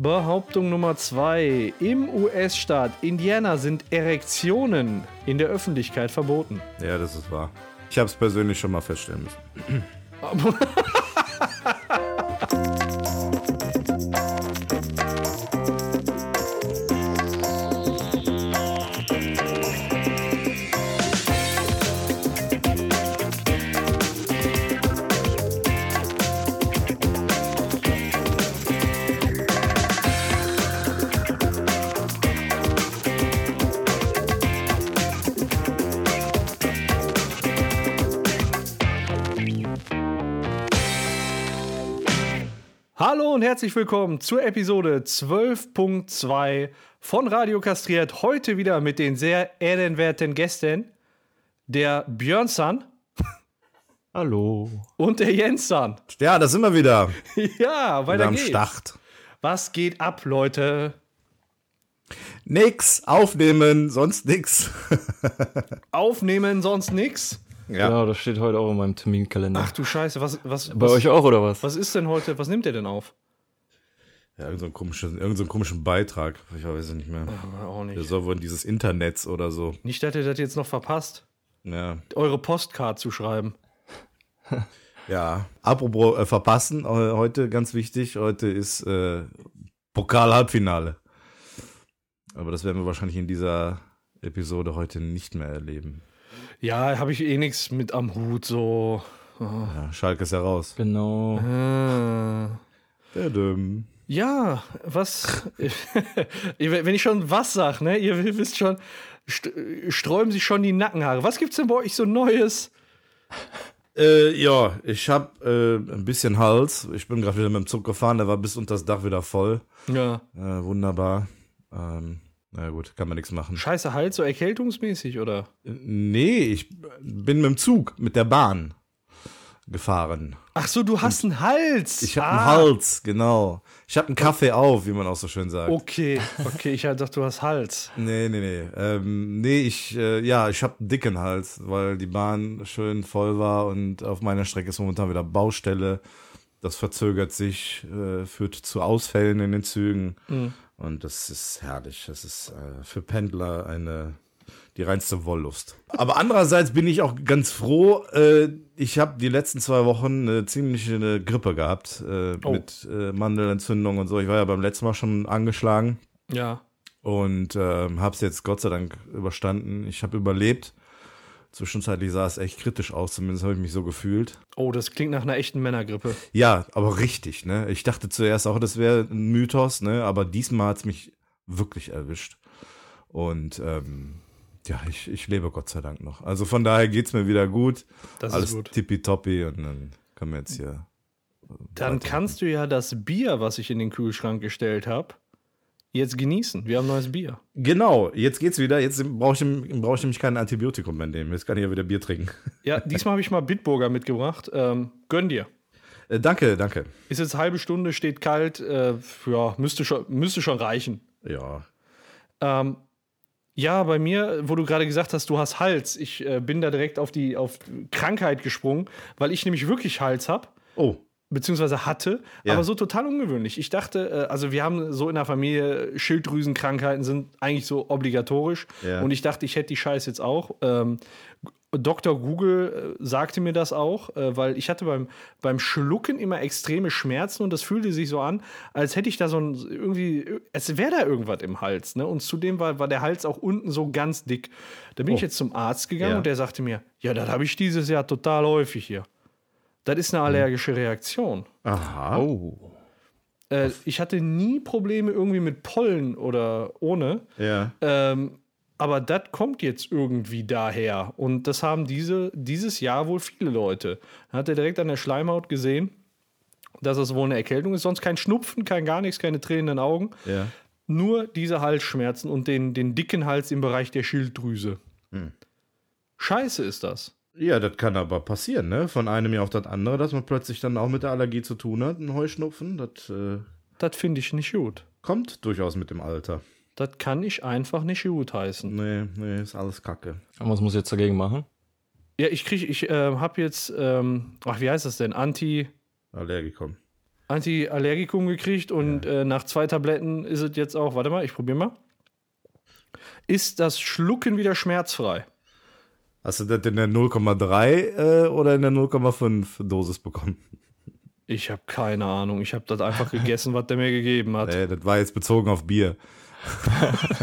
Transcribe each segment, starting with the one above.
Behauptung Nummer zwei. Im US-Staat Indiana sind Erektionen in der Öffentlichkeit verboten. Ja, das ist wahr. Ich habe es persönlich schon mal feststellen müssen. herzlich willkommen zur Episode 12.2 von Radio Kastriert. Heute wieder mit den sehr ehrenwerten Gästen, der Björnsan Hallo. und der Jensan. Ja, da sind wir wieder. Ja, Wieder weiter am geht's. Start. Was geht ab, Leute? Nix, aufnehmen, sonst nix. Aufnehmen, sonst nix. Ja. Genau, das steht heute auch in meinem Terminkalender. Ach du Scheiße, was, was, Bei was, euch auch, oder was? was ist denn heute? Was nimmt ihr denn auf? Ja, irgend so einen komischen, irgend so einen komischen Beitrag. Ich weiß es nicht mehr. Auch Der nicht. soll wohl in dieses Internets oder so. Nicht, dass ihr das jetzt noch verpasst, Ja. eure Postcard zu schreiben. Ja. Apropos äh, verpassen, heute ganz wichtig, heute ist äh, Pokal-Halbfinale. Aber das werden wir wahrscheinlich in dieser Episode heute nicht mehr erleben. Ja, habe ich eh nichts mit am Hut, so. Ja, Schalke ist ja raus. Genau. Äh. Tadam. Ja, was. wenn ich schon was sag, ne? Ihr wisst schon, st sträuben sich schon die Nackenhaare. Was gibt's denn bei euch so Neues? Äh, ja, ich habe äh, ein bisschen Hals. Ich bin gerade wieder mit dem Zug gefahren, der war bis unter das Dach wieder voll. Ja. Äh, wunderbar. Ähm, na gut, kann man nichts machen. Scheiße, halt so erkältungsmäßig, oder? Äh, Nee, ich bin mit dem Zug, mit der Bahn gefahren. Ach so, du hast einen Hals. Ich habe Ah, einen Hals, genau. Ich habe einen Kaffee auf, wie man auch so schön sagt. Okay, okay, ich dachte, du hast Hals. Nee, nee, nee. Ähm, nee, ich, äh, ja, ich habe einen dicken Hals, weil die Bahn schön voll war und auf meiner Strecke ist momentan wieder Baustelle. Das verzögert sich, äh, führt zu Ausfällen in den Zügen. Und das ist herrlich. Das ist äh, für Pendler eine die reinste Wollust. Aber andererseits bin ich auch ganz froh. Äh, ich habe die letzten zwei Wochen eine ziemliche eine Grippe gehabt äh, Oh. mit äh, Mandelentzündung und so. Ich war ja beim letzten Mal schon angeschlagen Ja. und ähm, habe es jetzt Gott sei Dank überstanden. Ich habe überlebt. Zwischenzeitlich sah es echt kritisch aus, zumindest habe ich mich so gefühlt. Oh, das klingt nach einer echten Männergrippe. Ja, aber richtig, ne? Ich dachte zuerst auch, das wäre ein Mythos, ne? Aber diesmal hat's mich wirklich erwischt. Und ähm, ja, ich, ich lebe Gott sei Dank noch. Also von daher geht's mir wieder gut. Das Alles ist gut. tippitoppi und dann können wir jetzt hier. Dann kannst du ja das Bier, was ich in den Kühlschrank gestellt habe, jetzt genießen. Wir haben neues Bier. Genau, jetzt geht's wieder. Jetzt brauche ich, brauch ich nämlich kein Antibiotikum mehr nehmen. Jetzt kann ich ja wieder Bier trinken. Ja, diesmal habe ich mal Bitburger mitgebracht. Ähm, gönn dir. Äh, danke, danke. Ist jetzt halbe Stunde, steht kalt. Äh, ja, müsste schon, müsste schon reichen. Ja. Ähm, ja, bei mir, wo du gerade gesagt hast, du hast Hals, ich äh, bin da direkt auf die auf Krankheit gesprungen, weil ich nämlich wirklich Hals habe, Oh, beziehungsweise hatte, Ja. aber so total ungewöhnlich. Ich dachte, äh, also wir haben so in der Familie Schilddrüsenkrankheiten sind eigentlich so obligatorisch Ja. und ich dachte, ich hätte die Scheiße jetzt auch. Ähm, Dr. Google äh, sagte mir das auch, äh, weil ich hatte beim, beim Schlucken immer extreme Schmerzen und das fühlte sich so an, als hätte ich da so ein irgendwie, es wäre da irgendwas im Hals. Ne? Und zudem war, war der Hals auch unten so ganz dick. Da bin ich Oh. jetzt zum Arzt gegangen Ja. und der sagte mir, ja, das habe ich dieses Jahr total häufig hier. Das ist eine allergische Reaktion. aha. Oh. Äh, ich hatte nie Probleme irgendwie mit Pollen oder ohne. Ja. Ähm, aber das kommt jetzt irgendwie daher. Und das haben diese, dieses Jahr wohl viele Leute. Hat er direkt an der Schleimhaut gesehen, dass es wohl eine Erkältung ist. Sonst kein Schnupfen, kein gar nichts, keine tränenden Augen. Ja. Nur diese Halsschmerzen und den, den dicken Hals im Bereich der Schilddrüse. Scheiße ist das. Ja, das kann aber passieren, ne? Von einem Jahr auf das andere, dass man plötzlich dann auch mit der Allergie zu tun hat, ein Heuschnupfen. Das äh, Das finde ich nicht gut. kommt durchaus mit dem Alter. Das kann ich einfach nicht gut heißen. Nee, nee, ist alles Kacke. Und was muss ich jetzt dagegen machen? Ja, ich kriege, ich äh, habe jetzt, ähm, ach, wie heißt das denn? Anti, Allergikum. Antiallergikum gekriegt und äh, nach zwei Tabletten ist es jetzt auch, warte mal, ich probiere mal. Ist das Schlucken wieder schmerzfrei? Hast du das in der 0,3 äh, oder in der 0,5 Dosis bekommen? Ich habe keine Ahnung. Ich habe das einfach gegessen, was der mir gegeben hat. Nee, das war jetzt bezogen auf Bier.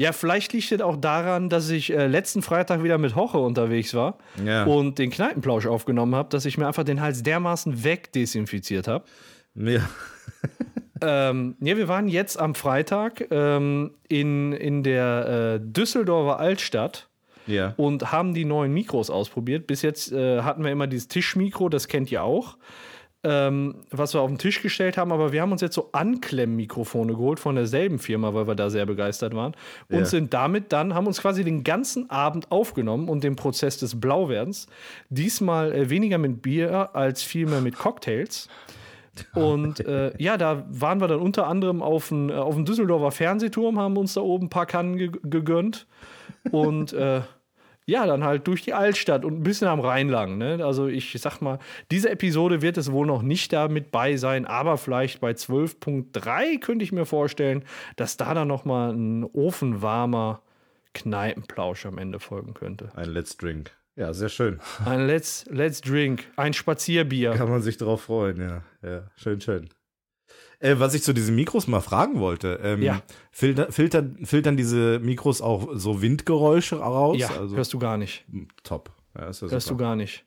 Ja, vielleicht liegt es auch daran, dass ich äh, letzten Freitag wieder mit Hoche unterwegs war Ja. und den Kneipenplausch aufgenommen habe, dass ich mir einfach den Hals dermaßen wegdesinfiziert habe. Ja. Ähm, ja, wir waren jetzt am Freitag ähm, in, in der äh, Düsseldorfer Altstadt Ja. und haben die neuen Mikros ausprobiert. Bis jetzt äh, hatten wir immer dieses Tischmikro, das kennt ihr auch, ähm, was wir auf den Tisch gestellt haben. Aber wir haben uns jetzt so Anklemmmikrofone geholt von derselben Firma, weil wir da sehr begeistert waren. Und Ja. sind damit dann, haben uns quasi den ganzen Abend aufgenommen und den Prozess des Blauwerdens. Diesmal äh, weniger mit Bier als vielmehr mit Cocktails. Und äh, ja, da waren wir dann unter anderem auf dem auf dem Düsseldorfer Fernsehturm, haben uns da oben ein paar Kannen ge gegönnt. Und äh, ja, dann halt durch die Altstadt und ein bisschen am Rhein lang. Ne? Also ich sag mal, diese Episode wird es wohl noch nicht da mit bei sein, aber vielleicht bei 12.3 könnte ich mir vorstellen, dass da dann noch mal ein ofenwarmer Kneipenplausch am Ende folgen könnte. Ein Let's Drink. Ja, sehr schön. Ein Let's, Let's Drink, ein Spazierbier. Kann man sich drauf freuen, ja. Ja, schön, schön. Äh, was ich zu diesen Mikros mal fragen wollte, ähm, Ja. filter, filtern, filtern diese Mikros auch so Windgeräusche raus? Ja, also, hörst du gar nicht. top. Ja, Hörst du super. gar nicht.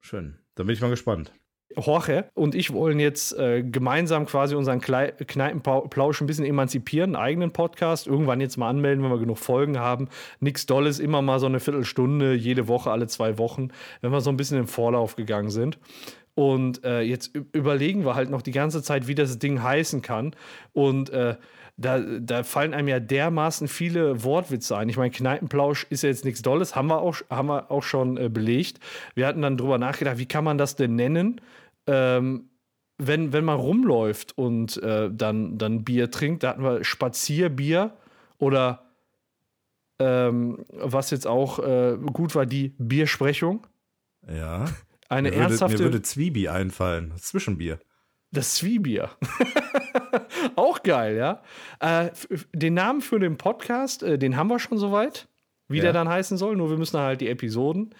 Schön. Da bin ich mal gespannt. Jorge und ich wollen jetzt äh, gemeinsam quasi unseren Klei Kneipenplausch ein bisschen emanzipieren, einen eigenen Podcast. Irgendwann jetzt mal anmelden, wenn wir genug Folgen haben. Nichts Dolles, immer mal so eine Viertelstunde, jede Woche, alle zwei Wochen, wenn wir so ein bisschen im Vorlauf gegangen sind. Und äh, jetzt überlegen wir halt noch die ganze Zeit, wie das Ding heißen kann. Und äh, da, da fallen einem ja dermaßen viele Wortwitze ein. Ich meine, Kneipenplausch ist ja jetzt nichts Dolles, haben wir auch, haben wir auch schon äh, belegt. Wir hatten dann drüber nachgedacht, wie kann man das denn nennen? ähm, wenn, wenn man rumläuft und äh, dann, dann Bier trinkt, da hatten wir Spazierbier oder ähm, was jetzt auch äh, gut war, die Biersprechung. Ja. Eine mir, würde, ernsthafte, mir würde Zwiebi einfallen. Das Zwischenbier. das Zwiebier. auch geil, ja. Äh, den Namen für den Podcast, äh, den haben wir schon soweit, wie Ja. der dann heißen soll, nur wir müssen halt die Episoden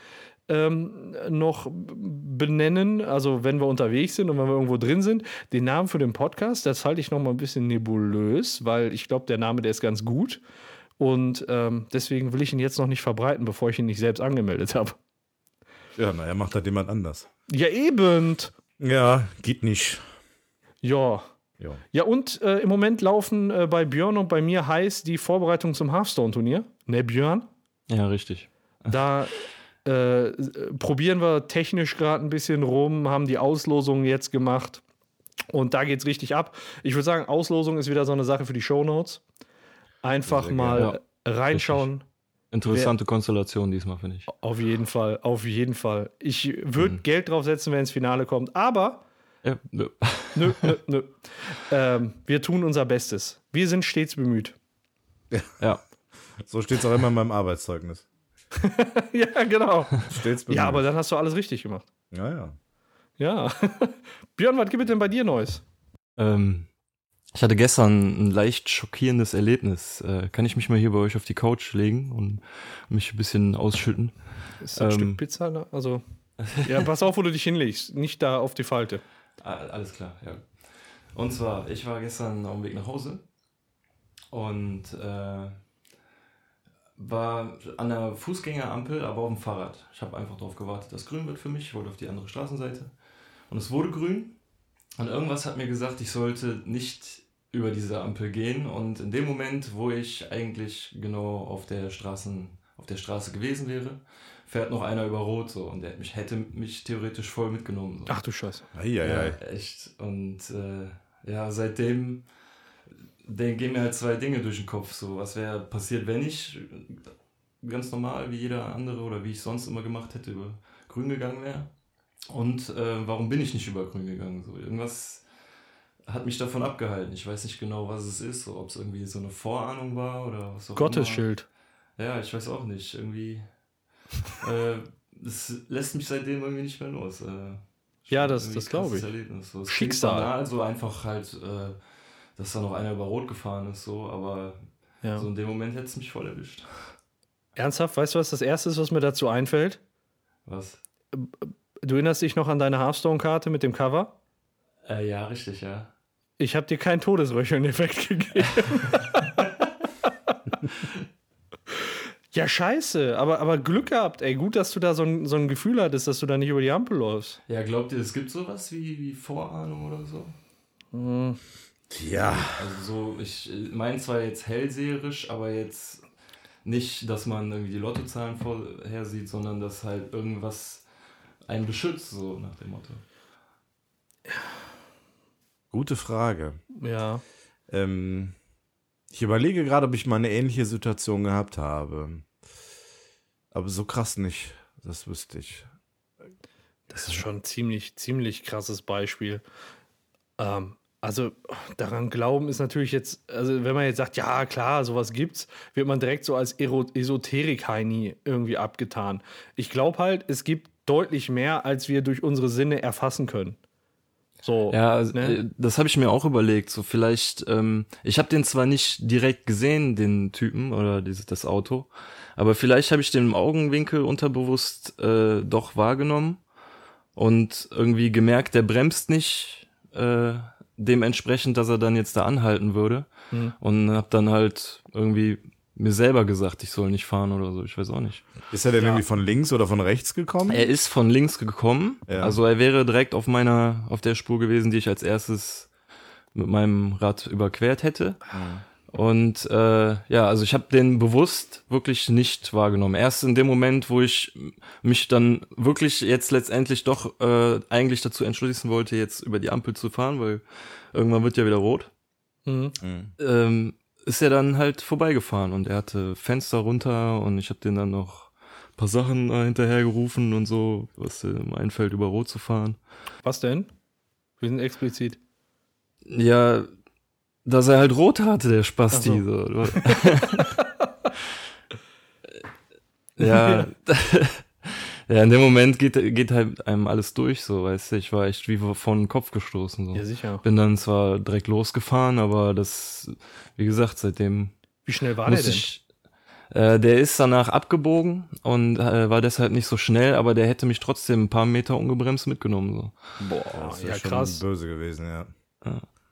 ähm, noch benennen, also wenn wir unterwegs sind und wenn wir irgendwo drin sind, den Namen für den Podcast, das halte ich noch mal ein bisschen nebulös, weil ich glaube, der Name, der ist ganz gut und ähm, deswegen will ich ihn jetzt noch nicht verbreiten, bevor ich ihn nicht selbst angemeldet habe. Ja, naja, macht halt jemand anders. Ja, eben. Ja, geht nicht. Ja. Ja. Ja, und äh, im Moment laufen äh, bei Björn und bei mir heiß die Vorbereitung zum Hearthstone-Turnier. Ne, Björn? Ja, richtig. Da äh, probieren wir technisch gerade ein bisschen rum, haben die Auslosung jetzt gemacht. Und da geht's richtig ab. Ich würde sagen, Auslosung ist wieder so eine Sache für die Shownotes. Einfach Sehr mal gerne. reinschauen. Interessante Konstellation diesmal, finde ich. Auf jeden Fall, auf jeden Fall. Ich würde Mhm. Geld drauf setzen, wenn ins Finale kommt. Aber Ja, nö. nö, nö, nö. Ähm, wir tun unser Bestes. Wir sind stets bemüht. ja. So steht es auch immer in meinem Arbeitszeugnis. ja, genau. Stets Ja, aber dann hast du alles richtig gemacht. Ja, ja. Ja. Björn, was gibt es denn bei dir Neues? Ähm, ich hatte gestern ein leicht schockierendes Erlebnis. Äh, kann ich mich mal hier bei euch auf die Couch legen und mich ein bisschen ausschütten? Ist ein Ähm. Stück Pizza? Ne? Also, ja, pass auf, wo du dich hinlegst. Nicht da auf die Falte. Ah, Alles klar, ja. Und zwar, ich war gestern auf dem Weg nach Hause und äh, war an der Fußgängerampel, aber auf dem Fahrrad. Ich habe einfach darauf gewartet, dass grün wird für mich. Ich wollte auf die andere Straßenseite. Und es wurde grün. Und irgendwas hat mir gesagt, ich sollte nicht über diese Ampel gehen. Und in dem Moment, wo ich eigentlich genau auf der, Straßen, auf der Straße gewesen wäre, fährt noch einer über Rot so. Und der mich, hätte mich theoretisch voll mitgenommen. So. Ach du Scheiße. Eieiei. Ja, echt. Und äh, ja, seitdem den gehen mir halt zwei Dinge durch den Kopf. So, was wäre passiert, wenn ich ganz normal wie jeder andere oder wie ich sonst immer gemacht hätte, über grün gegangen wäre? Und äh, warum bin ich nicht über grün gegangen? So, irgendwas hat mich davon abgehalten. Ich weiß nicht genau, was es ist, so, ob es irgendwie so eine Vorahnung war oder was auch immer. Gottesschild. Ja, ich weiß auch nicht. Irgendwie. äh, es lässt mich seitdem irgendwie nicht mehr los. Äh, Ja, das- das glaub krasses ich. Erlebnis. So, Schicksal. Banal, so einfach halt, äh, dass da noch einer über Rot gefahren ist, so, aber Ja. so in dem Moment hätte es mich voll erwischt. Ernsthaft, weißt du, was das Erste ist, was mir dazu einfällt? Was? Du erinnerst dich noch an deine Hearthstone-Karte mit dem Cover? Äh, ja, richtig, ja. Ich habe dir keinen Todesröcheln-Effekt gegeben. ja, scheiße. Aber, aber Glück gehabt, ey. Gut, dass du da so ein, so ein Gefühl hattest, dass du da nicht über die Ampel läufst. Ja, glaubt ihr, es gibt sowas wie, wie Vorahnung oder so? Ja. Also so, ich meine zwar jetzt hellseherisch, aber jetzt nicht, dass man irgendwie die Lottozahlen vorher sieht, sondern dass halt irgendwas einen beschützt, so nach dem Motto. Gute Frage. Ja. Ähm, ich überlege gerade, ob ich mal eine ähnliche Situation gehabt habe. Aber so krass nicht. Das wüsste ich. Das ist schon ein ziemlich, ziemlich krasses Beispiel. Ähm, also daran glauben ist natürlich jetzt, also wenn man jetzt sagt, ja klar, sowas gibt's, wird man direkt so als Esoterik-Heini irgendwie abgetan. Ich glaube halt, es gibt deutlich mehr, als wir durch unsere Sinne erfassen können. So, Ja, also, ne? äh, das habe ich mir auch überlegt. So vielleicht, ähm, ich habe den zwar nicht direkt gesehen, den Typen oder dieses, das Auto, aber vielleicht habe ich den im Augenwinkel unterbewusst äh, doch wahrgenommen und irgendwie gemerkt, der bremst nicht äh, dementsprechend, dass er dann jetzt da anhalten würde Mhm. und habe dann halt irgendwie mir selber gesagt, ich soll nicht fahren oder so. Ich weiß auch nicht. Ist er denn irgendwie von links oder von rechts gekommen? Er ist von links gekommen. Ja. Also er wäre direkt auf meiner, auf der Spur gewesen, die ich als erstes mit meinem Rad überquert hätte. Und äh, ja, also ich habe den bewusst wirklich nicht wahrgenommen. Erst in dem Moment, wo ich mich dann wirklich jetzt letztendlich doch äh, eigentlich dazu entschließen wollte, jetzt über die Ampel zu fahren, weil irgendwann wird ja wieder rot, Mhm. Mhm. ähm, ist er dann halt vorbeigefahren und er hatte Fenster runter und ich habe den dann noch ein paar Sachen äh, hinterhergerufen und so, was ihm einfällt, über Rot zu fahren. Was denn? Wir sind explizit. Ja, dass er halt Rot hatte, der Spasti. So. ja. ja, in dem Moment geht, geht halt einem alles durch, so, weißt du. Ich war echt wie vor den Kopf gestoßen. So. Ja, sicher. Bin dann zwar direkt losgefahren, aber das, wie gesagt, seitdem Wie schnell war der denn? ich. Äh, der ist danach abgebogen und äh, war deshalb nicht so schnell, aber der hätte mich trotzdem ein paar Meter ungebremst mitgenommen. So. Boah, Das ja schon krass. böse gewesen, ja.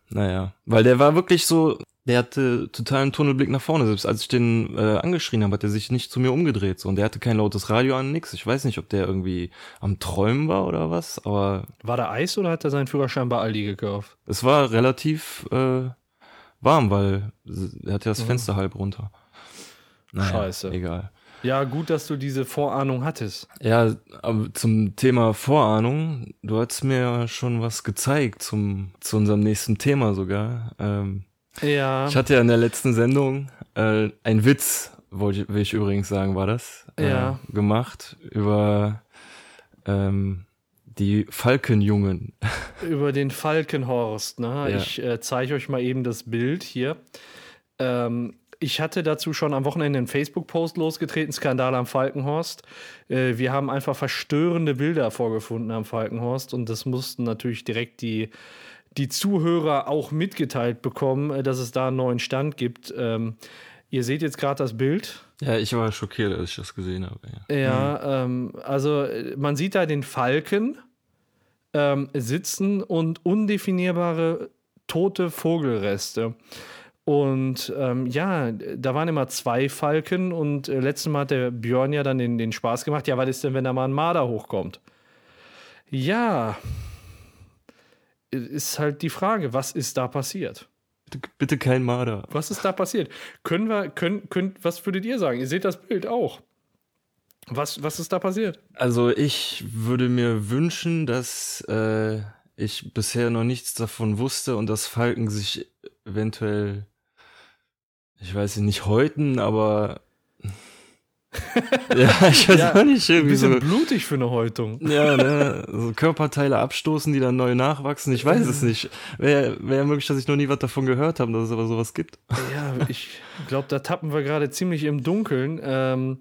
Naja, weil der war wirklich so, der hatte totalen Tunnelblick nach vorne. Selbst als ich den äh, angeschrien habe, hat er sich nicht zu mir umgedreht. So. Und der hatte kein lautes Radio an, nix. Ich weiß nicht, ob der irgendwie am Träumen war oder was, aber War da Eis oder hat er seinen Führerschein bei Aldi gekauft? es war relativ äh, warm, weil er hatte das Mhm. Fenster halb runter. Naja, Scheiße. Egal. Ja, gut, dass du diese Vorahnung hattest. Ja, aber zum Thema Vorahnung, du hast mir schon was gezeigt zum, zu unserem nächsten Thema sogar. Ähm, Ja. Ich hatte ja in der letzten Sendung äh, ein Witz, wollte ich, will ich übrigens sagen, war das, Ja. äh, gemacht über ähm, die Falkenjungen. über den Falkenhorst. Ne? Ja. Ich äh, zeige euch mal eben das Bild hier. Ähm, ich hatte dazu schon am Wochenende einen Facebook-Post losgetreten, Skandal am Falkenhorst. Äh, wir haben einfach verstörende Bilder vorgefunden am Falkenhorst und das mussten natürlich direkt die, die Zuhörer auch mitgeteilt bekommen, äh, dass es da einen neuen Stand gibt. Ähm, ihr seht jetzt gerade das Bild. Ja, ich war schockiert, als ich das gesehen habe. Ja. Ja, ähm, also äh, man sieht da den Falken ähm, sitzen und undefinierbare tote Vogelreste. Und ähm, ja, da waren immer zwei Falken und äh, letztes Mal hat der Björn ja dann den, den Spaß gemacht. Ja, was ist denn, wenn da mal ein Marder hochkommt? Ja, ist halt die Frage, was ist da passiert? Bitte, bitte kein Marder. Was ist da passiert? Können wir, können, könnt, was würdet ihr sagen? Ihr seht das Bild auch. Was, was ist da passiert? Also ich würde mir wünschen, dass äh, ich bisher noch nichts davon wusste und dass Falken sich eventuell, ich weiß nicht, häuten, aber ja, ich weiß Ja, auch nicht, Ein irgendwie bisschen so. blutig für eine Häutung. Ja, ne, so Körperteile abstoßen, die dann neu nachwachsen. Ich weiß es nicht. Wäre wär ja möglich, dass ich noch nie was davon gehört habe, dass es aber sowas gibt. Ja, ich glaube, da tappen wir gerade ziemlich im Dunkeln. Ähm,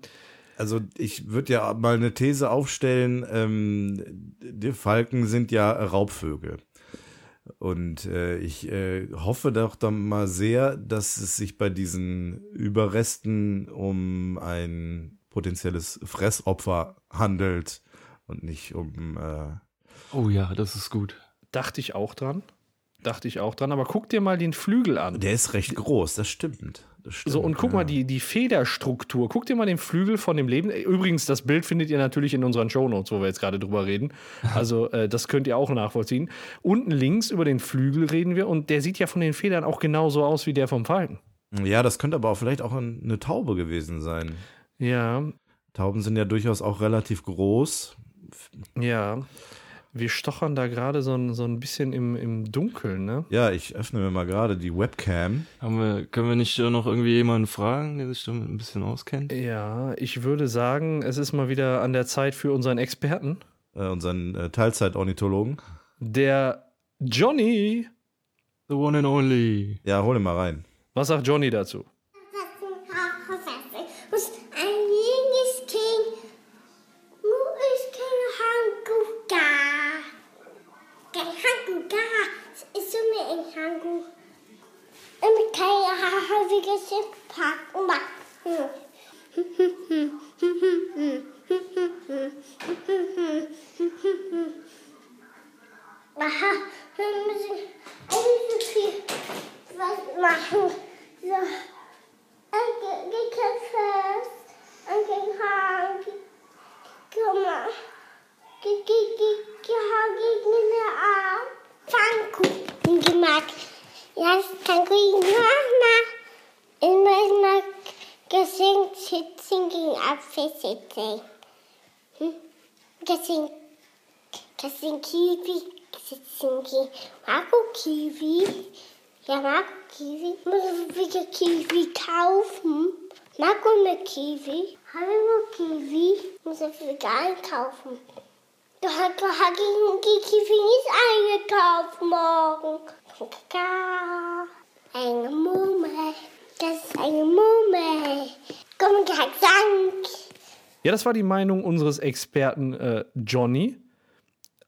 Also ich würde ja mal eine These aufstellen, ähm, die Falken sind ja Raubvögel. Und äh, ich äh, hoffe doch dann mal sehr, dass es sich bei diesen Überresten um ein potenzielles Fressopfer handelt und nicht um. Äh oh ja, das ist gut. Dachte ich auch dran. Dachte ich auch dran. Aber guck dir mal den Flügel an. Der ist recht groß, das stimmt. Stimmt So, und guck ja. mal, die, die Federstruktur. Guck dir mal den Flügel von dem Leben. Übrigens, das Bild findet ihr natürlich in unseren Shownotes, wo wir jetzt gerade drüber reden. Also, äh, das könnt ihr auch nachvollziehen. Unten links über den Flügel reden wir und der sieht ja von den Federn auch genauso aus wie der vom Falken. Ja, das könnte aber auch vielleicht auch eine Taube gewesen sein. Ja, Tauben sind ja durchaus auch relativ groß. ja. Wir stochern da gerade so, ein- so ein bisschen im, im Dunkeln, ne? Ja, ich öffne mir mal gerade die Webcam. Haben wir, können wir nicht noch irgendwie jemanden fragen, der sich damit ein bisschen auskennt? Ja, ich würde sagen, es ist mal wieder an der Zeit für unseren Experten. Äh, unseren äh, Teilzeit-Ornithologen. Der Johnny. The one and only. Ja, hol ihn mal rein. Was sagt Johnny dazu? Was ein junges Kind, nur ist kein Handtuch da. Kein Handtuch da, ist so mir ein Handtuch. Und keine Haare packen machen. Aha, wir müssen eigentlich so viel was machen. So. I get, get first. I get hard. Come on. Get, get, get, get hard. Get in the arm. Pfannkuchen gemacht. Ja, das kann ich machen. Ich muss noch gesinkt sitzen gegen Apfel sitzen. Hm? Gesinkt. Gesinkt Kiwi sitzen gegen. Magst du Kiwi? Ja, mag Kiwi. Muss ich wieder Kiwi kaufen? Mag du eine Kiwi? Habe ich nur Kiwi? Ich vegan kaufen? Du hast, die Kiwi nicht eingekauft morgen. Ja, eine Mumme. Das ist eine Mumme. Komm, gleich Dank. Ja, das war die Meinung unseres Experten äh, Johnny.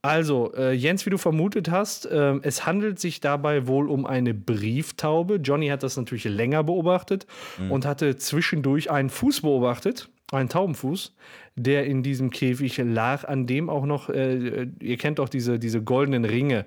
Also, äh, Jens, wie du vermutet hast, ähm, es handelt sich dabei wohl um eine Brieftaube. Johnny hat das natürlich länger beobachtet und hatte zwischendurch einen Fuß beobachtet, einen Taubenfuß, der in diesem Käfig lag, an dem auch noch, äh, ihr kennt doch diese, diese goldenen Ringe,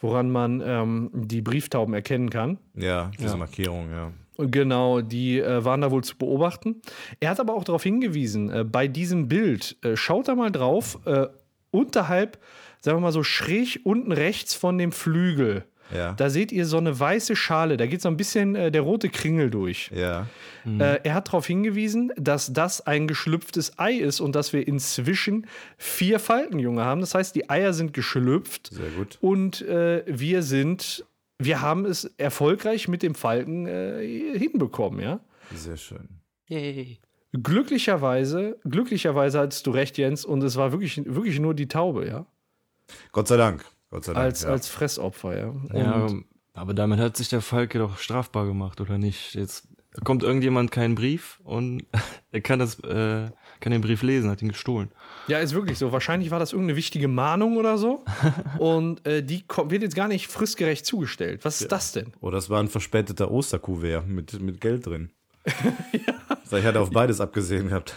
woran man ähm, die Brieftauben erkennen kann. Ja, diese Markierung, ja. Genau, die äh, waren da wohl zu beobachten. Er hat aber auch darauf hingewiesen, äh, bei diesem Bild, äh, schaut da mal drauf, äh, unterhalb, sagen wir mal so schräg unten rechts von dem Flügel. Ja. Da seht ihr so eine weiße Schale, da geht so ein bisschen äh, der rote Kringel durch. Ja. Äh, er hat darauf hingewiesen, dass das ein geschlüpftes Ei ist und dass wir inzwischen vier Falkenjunge haben. Das heißt, die Eier sind geschlüpft Sehr gut. und äh, wir sind, wir haben es erfolgreich mit dem Falken äh, hinbekommen, ja. Sehr schön. Yay. Glücklicherweise, glücklicherweise hattest du recht, Jens, und es war wirklich, wirklich nur die Taube, ja. Gott sei Dank. Gott sei Dank. Als, ja. als Fressopfer, ja. Und Ja, aber damit hat sich der Falke doch strafbar gemacht, oder nicht? Jetzt kommt irgendjemand keinen Brief und er kann das, äh, kann den Brief lesen, hat ihn gestohlen. ja, ist wirklich so. Wahrscheinlich war das irgendeine wichtige Mahnung oder so. und äh, die kommt, wird jetzt gar nicht fristgerecht zugestellt. Was ist das denn? Oh, das war ein verspäteter Osterkuvert mit, mit Geld drin. ja. Ich hatte auf beides abgesehen gehabt.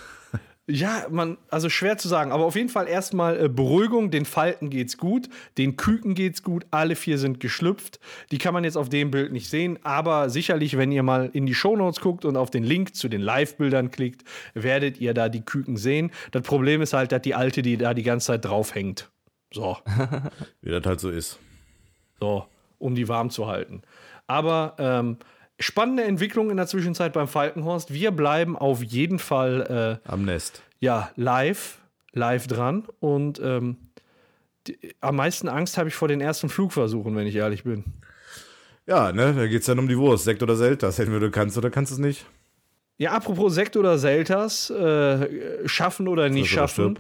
Ja, man, also schwer zu sagen, aber auf jeden Fall erstmal äh, Beruhigung, den Falten geht's gut, den Küken geht's gut, alle vier sind geschlüpft. Die kann man jetzt auf dem Bild nicht sehen, aber sicherlich, wenn ihr mal in die Shownotes guckt und auf den Link zu den Live-Bildern klickt, werdet ihr da die Küken sehen. Das Problem ist halt, dass die alte, die da die ganze Zeit draufhängt. So, Wie das halt so ist. so, um die warm zu halten. Aber ähm, spannende Entwicklung in der Zwischenzeit beim Falkenhorst. Wir bleiben auf jeden Fall äh, Am Nest. ja, live, live dran. Und ähm, die, am meisten Angst habe ich vor den ersten Flugversuchen, wenn ich ehrlich bin. Ja, ne, da geht's dann um die Wurst. Sekt oder Selters. Entweder du kannst oder kannst es nicht. Ja, apropos Sekt oder Selters, äh, schaffen oder nicht schaffen.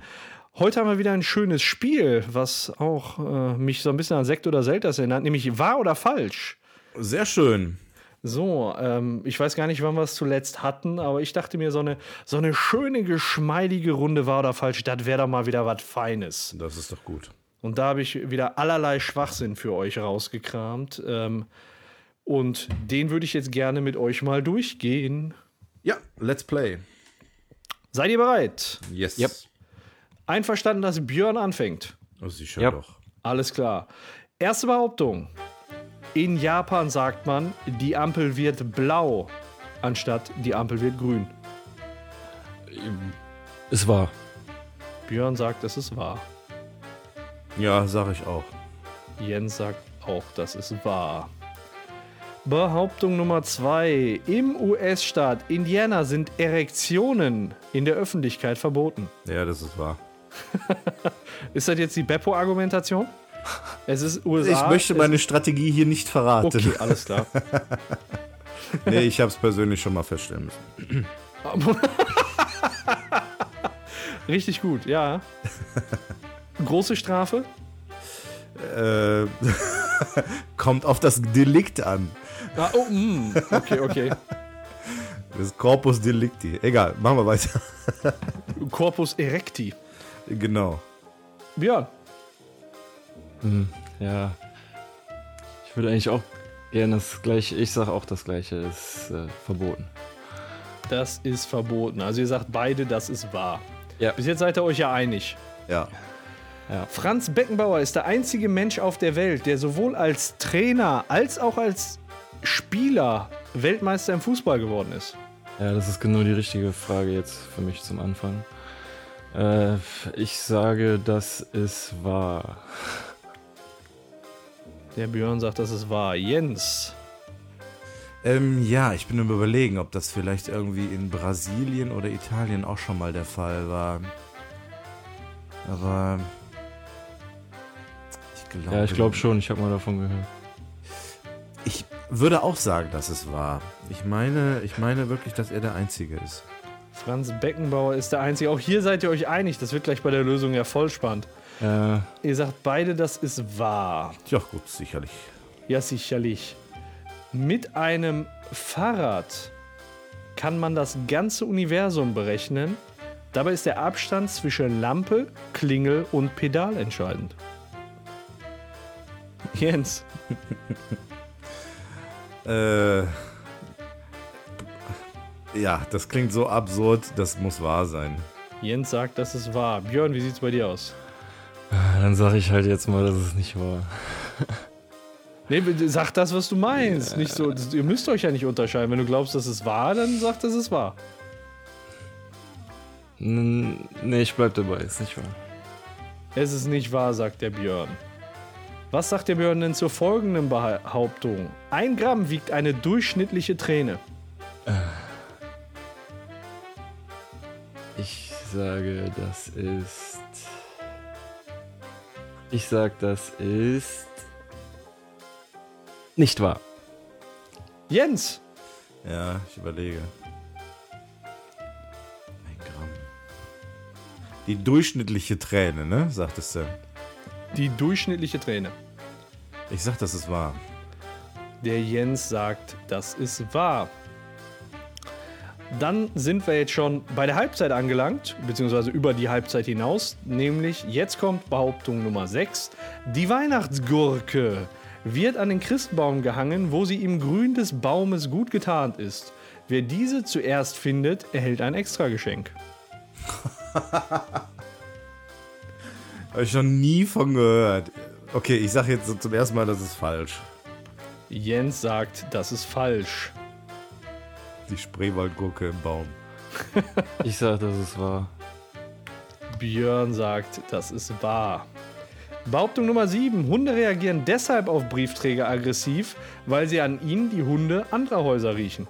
Heute haben wir wieder ein schönes Spiel, was auch äh, mich so ein bisschen an Sekt oder Selters erinnert, nämlich wahr oder falsch. Sehr schön. So, ähm, ich weiß gar nicht, wann wir es zuletzt hatten, aber ich dachte mir, so eine, so eine schöne, geschmeidige Runde war oder falsch, das wäre doch mal wieder was Feines. Das ist doch gut. Und da habe ich wieder allerlei Schwachsinn für euch rausgekramt. Ähm, und den würde ich jetzt gerne mit euch mal durchgehen. Ja, let's play. Seid ihr bereit? Yes. Yep. Einverstanden, dass Björn anfängt? Oh, sicher Ja. doch. Alles klar. Erste Behauptung. In Japan sagt man, die Ampel wird blau, anstatt die Ampel wird grün. Es war. Björn sagt, das ist wahr. Ja, sag ich auch. Jens sagt auch, das ist wahr. Behauptung Nummer zwei. Im US-Staat Indiana sind Erektionen in der Öffentlichkeit verboten. Ja, das ist wahr. Ist das jetzt die Beppo-Argumentation? Es ist USA. Ich möchte meine Strategie hier nicht verraten. Okay, alles klar. Nee, ich habe es persönlich schon mal feststellen müssen. Richtig gut, ja. Große Strafe? Äh, kommt auf das Delikt an. Ah, oh, mm, okay, okay. Das Corpus Delicti. Egal, machen wir weiter. Corpus erecti. genau. Björn, Ja. Ich würde eigentlich auch gerne das gleiche. Ich sage auch das gleiche. Ist äh, verboten. das ist verboten. Also ihr sagt beide, das ist wahr. Ja. Bis jetzt seid ihr euch ja einig. Ja. Franz Beckenbauer ist der einzige Mensch auf der Welt, der sowohl als Trainer als auch als Spieler Weltmeister im Fußball geworden ist. Ja, das ist genau die richtige Frage jetzt für mich zum Anfang. Äh, ich sage, das ist wahr. Der Björn sagt, das ist wahr. Jens, Ähm, ja, ich bin überlegen, ob das vielleicht irgendwie in Brasilien oder Italien auch schon mal der Fall war. Aber ich glaube. Ja, ich glaube schon. Ich habe mal davon gehört. Ich würde auch sagen, dass es war. Ich meine, ich meine wirklich, dass er der Einzige ist. Franz Beckenbauer ist der einzige. Auch hier seid ihr euch einig. Das wird gleich bei der Lösung ja voll spannend. Äh, Ihr sagt beide, das ist wahr. Ja, gut, sicherlich. Ja, sicherlich. Mit einem Fahrrad kann man das ganze Universum berechnen. Dabei ist der Abstand zwischen Lampe, Klingel und Pedal entscheidend. Jens, Äh, ja, das klingt so absurd, das muss wahr sein. Jens sagt, das ist wahr. Björn, wie sieht's bei dir aus? Dann sage ich halt jetzt mal, dass es nicht war. Nee, sag das, was du meinst. Nicht so, ihr müsst euch ja nicht unterscheiden. Wenn du glaubst, dass es wahr, dann sag, dass es wahr. N nee, ich bleib dabei. Ist nicht wahr. Es ist nicht wahr, sagt der Björn. Was sagt der Björn denn zur folgenden Behauptung? Ein Gramm wiegt eine durchschnittliche Träne. Ich sage, das ist. Ich sag, das ist. Nicht wahr. Jens, Ja, ich überlege. Ein Gramm. Die durchschnittliche Träne, ne? Sagtest du. die durchschnittliche Träne. Ich sag, das ist wahr. Der Jens sagt, das ist wahr. Dann sind wir jetzt schon bei der Halbzeit angelangt, beziehungsweise über die Halbzeit hinaus. Nämlich, jetzt kommt Behauptung Nummer 6. Die Weihnachtsgurke wird an den Christbaum gehangen, wo sie im Grün des Baumes gut getarnt ist. Wer diese zuerst findet, erhält ein Extrageschenk. Habe ich noch nie von gehört. Okay, ich sag jetzt so zum ersten Mal, das ist falsch. Jens sagt, das ist falsch. Die Spreewaldgurke im Baum. Ich sag, das ist wahr. Björn sagt, das ist wahr. Behauptung Nummer 7. Hunde reagieren deshalb auf Briefträger aggressiv, weil sie an ihnen die Hunde anderer Häuser riechen.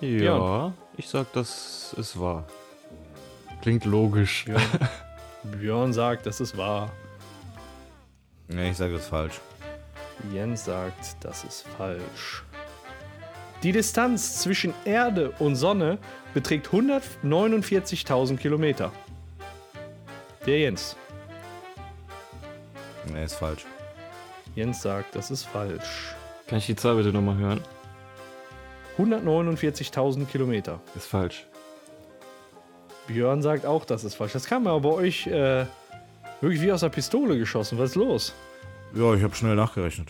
Ja, ich sag, das ist wahr. Klingt logisch. Björn sagt, das ist wahr. Nee, ich sage das ist falsch. Jens sagt, das ist falsch. Die Distanz zwischen Erde und Sonne beträgt 149.000 Kilometer. Der Jens. Nee, ist falsch. Jens sagt, das ist falsch. Kann ich die Zahl bitte nochmal hören? 149.000 Kilometer. Ist falsch. Björn sagt auch, das ist falsch. Das kam aber bei euch äh, wirklich wie aus der Pistole geschossen. Was ist los? Ja, ich habe schnell nachgerechnet.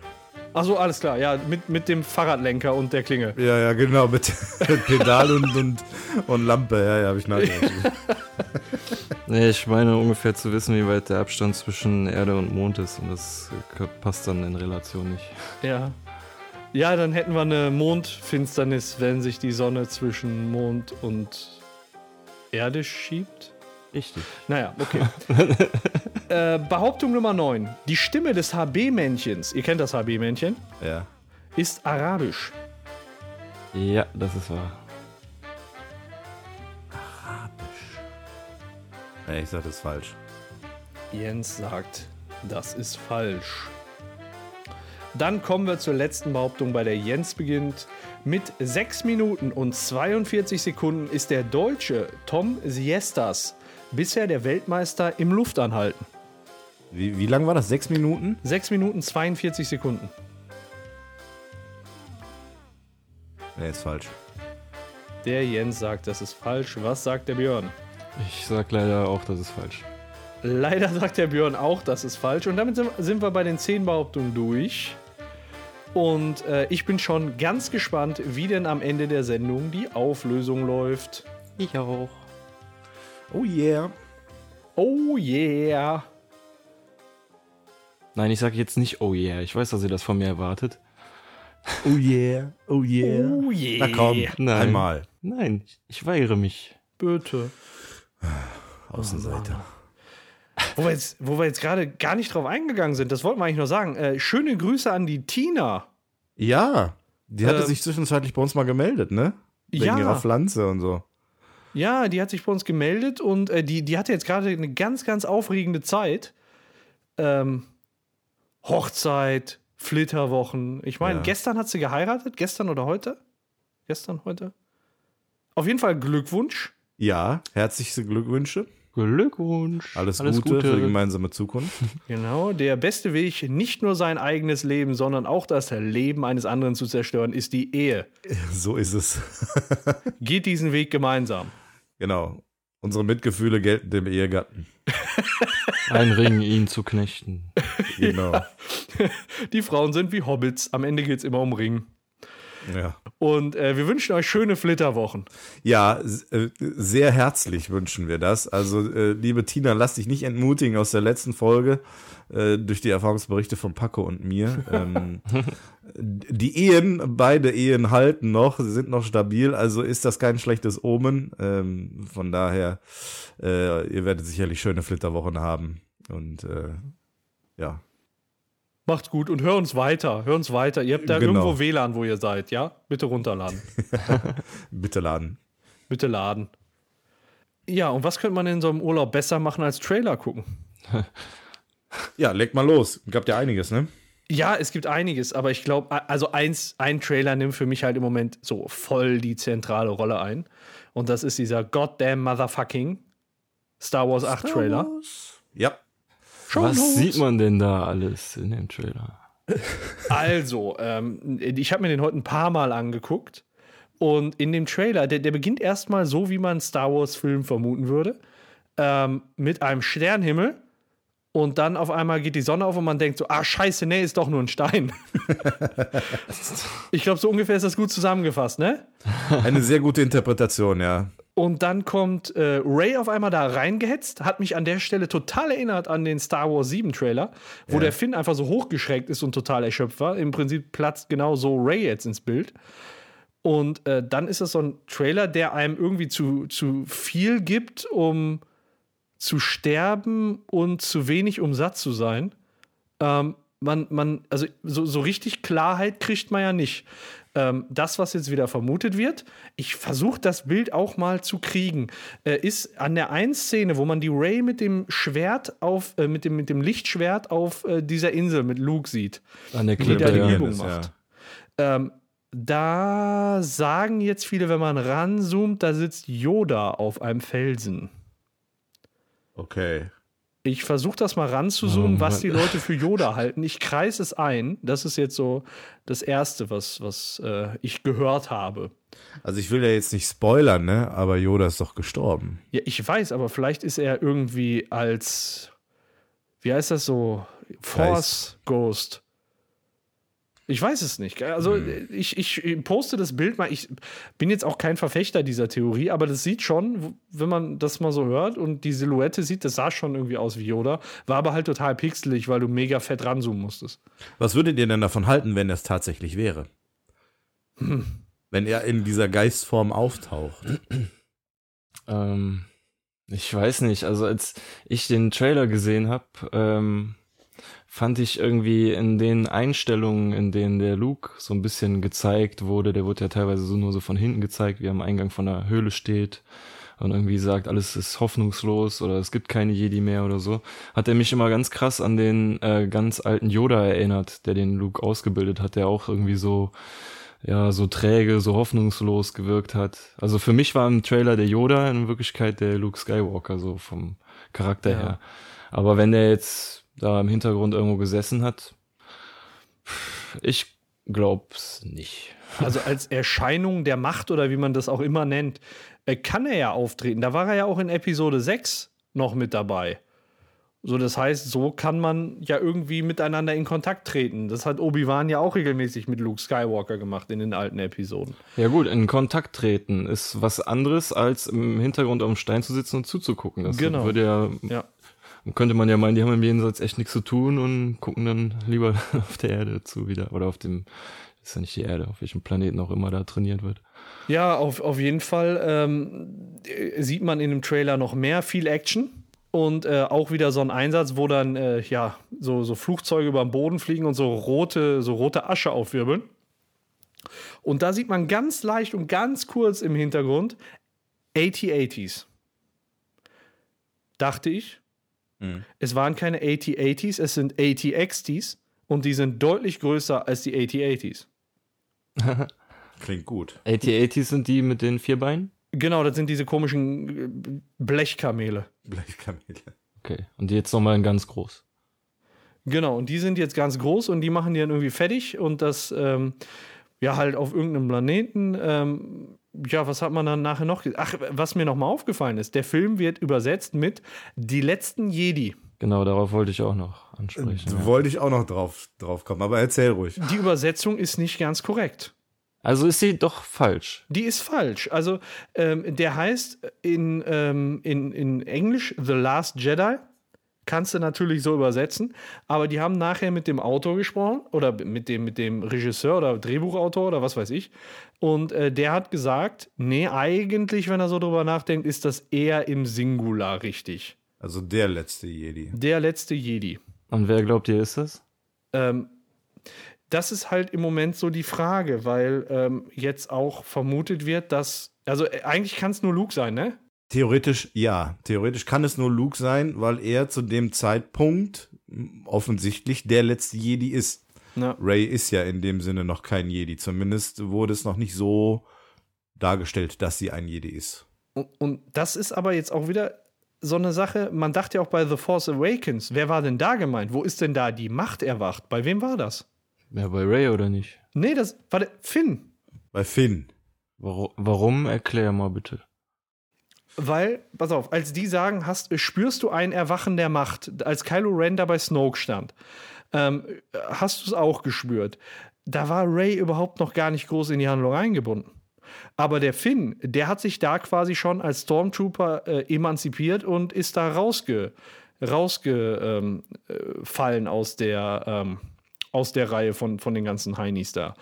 Achso, alles klar. Ja, mit, mit dem Fahrradlenker und der Klinge. Ja, ja, genau, mit Pedal und, und, und Lampe, ja, ja, habe ich nachgerechnet. Nee, ich meine ungefähr zu wissen, wie weit der Abstand zwischen Erde und Mond ist. Und das äh, passt dann in Relation nicht. Ja. Ja, dann hätten wir eine Mondfinsternis, wenn sich die Sonne zwischen Mond und Erde schiebt. Richtig. Naja, okay. äh, Behauptung Nummer 9. Die Stimme des HB-Männchens, ihr kennt das HB-Männchen, Ja. ist arabisch. Ja, das ist wahr. Nee, ich sag das ist falsch. Jens sagt, das ist falsch. Dann kommen wir zur letzten Behauptung, bei der Jens beginnt. Mit 6 Minuten und 42 Sekunden ist der Deutsche Tom Siestas bisher der Weltmeister im Luftanhalten. Wie, wie lang war das? Sechs Minuten? 6 Minuten 42 Sekunden. Nee, ist falsch. Der Jens sagt, das ist falsch. Was sagt der Björn? Ich sag leider auch, das ist falsch. Leider sagt der Björn auch, das ist falsch. Und damit sind- sind wir bei den 10 Behauptungen durch. Und äh, ich bin schon ganz gespannt, wie denn am Ende der Sendung die Auflösung läuft. Ich auch. Oh yeah. Oh yeah. Nein, ich sag jetzt nicht oh yeah. Ich weiß, dass ihr das von mir erwartet. Oh yeah. Oh yeah. Oh yeah. Na komm, Nein. einmal. Nein, ich weigere mich. Bitte. Außenseiter. Wo wir jetzt, wo wir jetzt gerade gar nicht drauf eingegangen sind, das wollten wir eigentlich nur sagen. Äh, schöne Grüße an die Tina. Ja. Die hatte Ähm, sich zwischenzeitlich bei uns mal gemeldet, ne? Wegen Ja. ihrer Pflanze und so. Ja, die hat sich bei uns gemeldet und äh, die, die hatte jetzt gerade eine ganz, ganz aufregende Zeit. Ähm, Hochzeit, Flitterwochen. Ich meine, Ja. gestern hat sie geheiratet. Gestern oder heute? Gestern, heute? Auf jeden Fall Glückwunsch. Ja, herzlichste Glückwünsche. Glückwunsch. Alles, Gute, für die gemeinsame Zukunft. Genau, der beste Weg, nicht nur sein eigenes Leben, sondern auch das Leben eines anderen zu zerstören, ist die Ehe. so ist es. Geht diesen Weg gemeinsam. Genau. Unsere Mitgefühle gelten dem Ehegatten. Ein Ring, ihn zu knechten. Genau. Die Frauen sind wie Hobbits. Am Ende geht es immer um Ring. Ja. Und äh, wir wünschen euch schöne Flitterwochen. Ja, äh, sehr herzlich wünschen wir das. Also, äh, liebe Tina, lass dich nicht entmutigen aus der letzten Folge äh, durch die Erfahrungsberichte von Paco und mir. Ähm, die Ehen, beide Ehen halten noch, sie sind noch stabil, also ist das kein schlechtes Omen. Ähm, von daher, äh, ihr werdet sicherlich schöne Flitterwochen haben. Und äh, ja, Macht's gut und hör uns weiter. Hör uns weiter. Ihr habt da Genau. irgendwo WLAN, wo ihr seid, ja? Bitte runterladen. bitte laden. Bitte laden. Ja, und was könnte man in so einem Urlaub besser machen als Trailer gucken? Ja, leg mal los. Gab ja einiges, ne? Ja, es gibt einiges, aber ich glaube, also eins, ein Trailer nimmt für mich halt im Moment so voll die zentrale Rolle ein. Und das ist dieser goddamn motherfucking Star Wars 8 Trailer. Ja. Show Was Notes. sieht man denn da alles in dem Trailer? Also, ähm, ich habe mir den heute ein paar Mal angeguckt. Und in dem Trailer, der, der beginnt erstmal so, wie man einen Star Wars-Film vermuten würde. Ähm, mit einem Sternhimmel. Und dann auf einmal geht die Sonne auf und man denkt so, ah, scheiße, nee, ist doch nur ein Stein. ich glaube, so ungefähr ist das gut zusammengefasst, ne? Eine sehr gute Interpretation, ja. Und dann kommt äh, Ray auf einmal da reingehetzt, hat mich an der Stelle total erinnert an den Star Wars 7 Trailer, wo Ja. der Finn einfach so hochgeschreckt ist und total erschöpft war. Im Prinzip platzt genau so Ray jetzt ins Bild. Und äh, dann ist das so ein Trailer, der einem irgendwie zu, zu viel gibt, um zu sterben und zu wenig, um satt zu sein. Ähm, man, man, also so, so richtig Klarheit kriegt man ja nicht. Ähm, das, was jetzt wieder vermutet wird, ich versuche das Bild auch mal zu kriegen, äh, ist an der einen Szene, wo man die Ray mit dem Schwert auf, äh, mit, dem, mit dem Lichtschwert auf äh, dieser Insel mit Luke sieht. An der Klippe, der die ja. Übung ist, ja. macht. Ähm, da sagen jetzt viele, wenn man ranzoomt, da sitzt Yoda auf einem Felsen. Okay. Ich versuche das mal ranzuzoomen, Oh was die Leute für Yoda halten. Ich kreise es ein. Das ist jetzt so das Erste, was, was äh, ich gehört habe. Also ich will ja jetzt nicht spoilern, ne? Aber Yoda ist doch gestorben. Ja, ich weiß, aber vielleicht ist er irgendwie als, wie heißt das so, Force Ghost. Ich weiß es nicht. Also ich, ich poste das Bild mal. Ich bin jetzt auch kein Verfechter dieser Theorie, aber das sieht schon, wenn man das mal so hört und die Silhouette sieht, das sah schon irgendwie aus wie Yoda. War aber halt total pixelig, weil du mega fett ranzoomen musstest. Was würdet ihr denn davon halten, wenn das tatsächlich wäre? Wenn er in dieser Geistform auftaucht. Ähm, ich weiß nicht, also als ich den Trailer gesehen habe, ähm, fand ich irgendwie in den Einstellungen, in denen der Luke so ein bisschen gezeigt wurde, der wurde ja teilweise so nur so von hinten gezeigt, wie er am Eingang von der Höhle steht und irgendwie sagt, alles ist hoffnungslos oder es gibt keine Jedi mehr oder so, hat er mich immer ganz krass an den äh, ganz alten Yoda erinnert, der den Luke ausgebildet hat, der auch irgendwie so ja, so träge, so hoffnungslos gewirkt hat. Also für mich war im Trailer der Yoda in Wirklichkeit der Luke Skywalker, so vom Charakter Ja. her. Aber wenn der jetzt da im Hintergrund irgendwo gesessen hat, ich glaub's nicht. Also als Erscheinung der Macht oder wie man das auch immer nennt, äh, kann er ja auftreten. Da war er ja auch in Episode 6 noch mit dabei. So, das heißt, so kann man ja irgendwie miteinander in Kontakt treten. Das hat Obi-Wan ja auch regelmäßig mit Luke Skywalker gemacht in den alten Episoden. Ja gut, in Kontakt treten ist was anderes, als im Hintergrund auf dem Stein zu sitzen und zuzugucken. Das Genau. würde ja, Ja. Könnte man ja meinen, die haben im Jenseits echt nichts zu tun und gucken dann lieber auf der Erde zu wieder. Oder auf dem, ist ja nicht die Erde, auf welchem Planeten auch immer da trainiert wird. Ja, auf, auf jeden Fall ähm, äh, sieht man in dem Trailer noch mehr, viel Action. Und äh, auch wieder so ein Einsatz, wo dann äh, ja so, so Flugzeuge über den Boden fliegen und so rote, so rote Asche aufwirbeln. Und da sieht man ganz leicht und ganz kurz im Hintergrund AT-80s. Dachte ich. Es waren keine AT-80s, es sind AT-XTs und die sind deutlich größer als die AT-80s. Klingt gut. AT-80s sind die mit den vier Beinen? Genau, das sind diese komischen äh, Blechkamele. Blechkamele. Okay. Und die jetzt nochmal in ganz groß. Genau, und die sind jetzt ganz groß und die machen die dann irgendwie fertig und das, ähm, ja, halt auf irgendeinem Planeten. Ähm, ja, was hat man dann nachher noch? Ach, was mir nochmal aufgefallen ist, der Film wird übersetzt mit Die letzten Jedi. Genau, darauf wollte ich auch noch ansprechen. Da Ja. Wollte ich auch noch drauf, drauf kommen, aber erzähl ruhig. Die Übersetzung ist nicht ganz korrekt. Also ist sie doch falsch. Die ist falsch. Also, ähm, der heißt in, ähm, in, in Englisch The Last Jedi. Kannst du natürlich so übersetzen, aber die haben nachher mit dem Autor gesprochen oder mit dem, mit dem Regisseur oder Drehbuchautor oder was weiß ich. Und äh, der hat gesagt: Nee, eigentlich, wenn er so drüber nachdenkt, ist das eher im Singular richtig. Also der letzte Jedi. Der letzte Jedi. Und wer glaubt ihr ist das? Ähm, das ist halt im Moment so die Frage, weil ähm, jetzt auch vermutet wird, dass. Also äh, eigentlich kann es nur Luke sein, ne? Theoretisch ja. Theoretisch kann es nur Luke sein, weil er zu dem Zeitpunkt offensichtlich der letzte Jedi ist. Ja. Ray ist ja in dem Sinne noch kein Jedi. Zumindest wurde es noch nicht so dargestellt, dass sie ein Jedi ist. Und, und das ist aber jetzt auch wieder so eine Sache. Man dachte ja auch bei The Force Awakens, wer war denn da gemeint? Wo ist denn da die Macht erwacht? Bei wem war das? Ja, bei Ray oder nicht? Nee, das war der Finn. Bei Finn. Warum, warum? Erklär mal bitte. Weil, pass auf, als die sagen, hast, spürst du ein Erwachen der Macht, als Kylo Ren da bei Snoke stand, ähm, hast du es auch gespürt. Da war Ray überhaupt noch gar nicht groß in die Handlung eingebunden. Aber der Finn, der hat sich da quasi schon als Stormtrooper äh, emanzipiert und ist da rausge, rausgefallen ähm, äh, aus der, ähm, aus der Reihe von, von den ganzen Heinis da.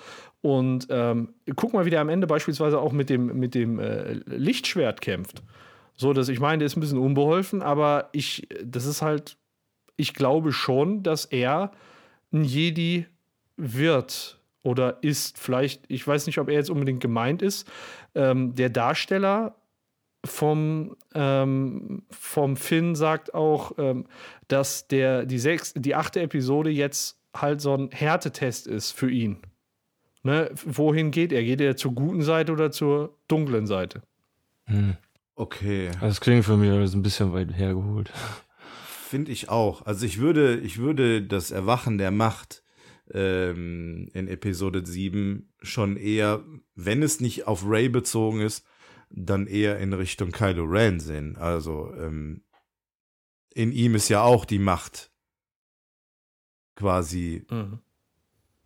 Und ähm, guck mal, wie der am Ende beispielsweise auch mit dem, mit dem äh, Lichtschwert kämpft. So, dass ich meine, der ist ein bisschen unbeholfen, aber ich, das ist halt, ich glaube schon, dass er ein Jedi wird oder ist. Vielleicht, ich weiß nicht, ob er jetzt unbedingt gemeint ist. Ähm, der Darsteller vom, ähm, vom Finn sagt auch, ähm, dass der, die, sechs, die achte Episode jetzt halt so ein Härtetest ist für ihn. Ne? Wohin geht er? Geht er zur guten Seite oder zur dunklen Seite? Hm. Okay. Das klingt für mich alles ein bisschen weit hergeholt. finde ich auch. Also ich würde, ich würde das Erwachen der Macht ähm, in Episode 7 schon eher, wenn es nicht auf Ray bezogen ist, dann eher in Richtung Kylo Ren sehen. Also ähm, in ihm ist ja auch die Macht quasi Mhm.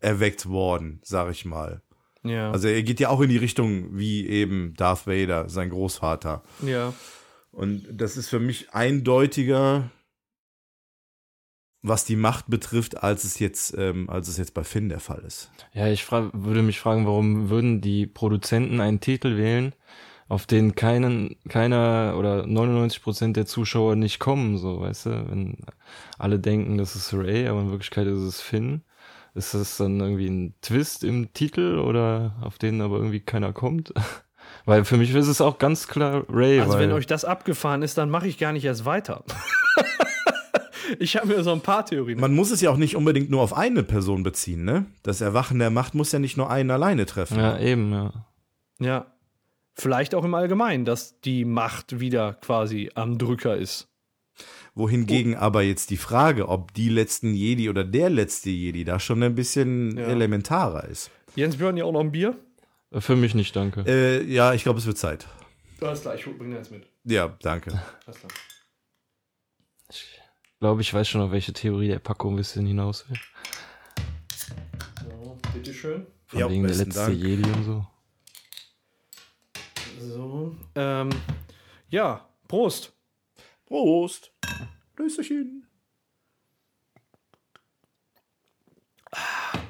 Erweckt worden, sag ich mal. Ja. Also er geht ja auch in die Richtung wie eben Darth Vader, sein Großvater. ja. Und das ist für mich eindeutiger, was die Macht betrifft, als es jetzt, ähm, als es jetzt bei Finn der Fall ist. Ja, ich würde mich fragen, warum würden die Produzenten einen Titel wählen, auf den keinen, keiner oder 99 Prozent der Zuschauer nicht kommen, so, weißt du, wenn alle denken, das ist Ray, aber in Wirklichkeit ist es Finn. Ist das dann irgendwie ein Twist im Titel oder auf den aber irgendwie keiner kommt? Weil für mich ist es auch ganz klar Ray. Also weil, wenn euch das abgefahren ist, dann mache ich gar nicht erst weiter. ich habe mir so ein paar Theorien. Man muss es ja auch nicht unbedingt nur auf eine Person beziehen, ne? Das Erwachen der Macht muss ja nicht nur einen alleine treffen. ja, eben, ja. ja. Vielleicht auch im Allgemeinen, dass die Macht wieder quasi am Drücker ist. Wohingegen aber jetzt die Frage, ob die letzten Jedi oder der letzte Jedi da schon ein bisschen Ja. elementarer ist. Jens Björn ja auch noch ein Bier? Für mich nicht, danke. Äh, ja, ich glaube, es wird Zeit. Alles klar, ich bringe das mit. Ja, danke. Alles klar. Ich glaube, ich weiß schon, auf welche Theorie der Paco ein bisschen hinaus will. So, bitteschön. Von Ja, wegen der letzte Dank. Jedi und so. So, ähm, ja, Prost. Prost. Löserchen.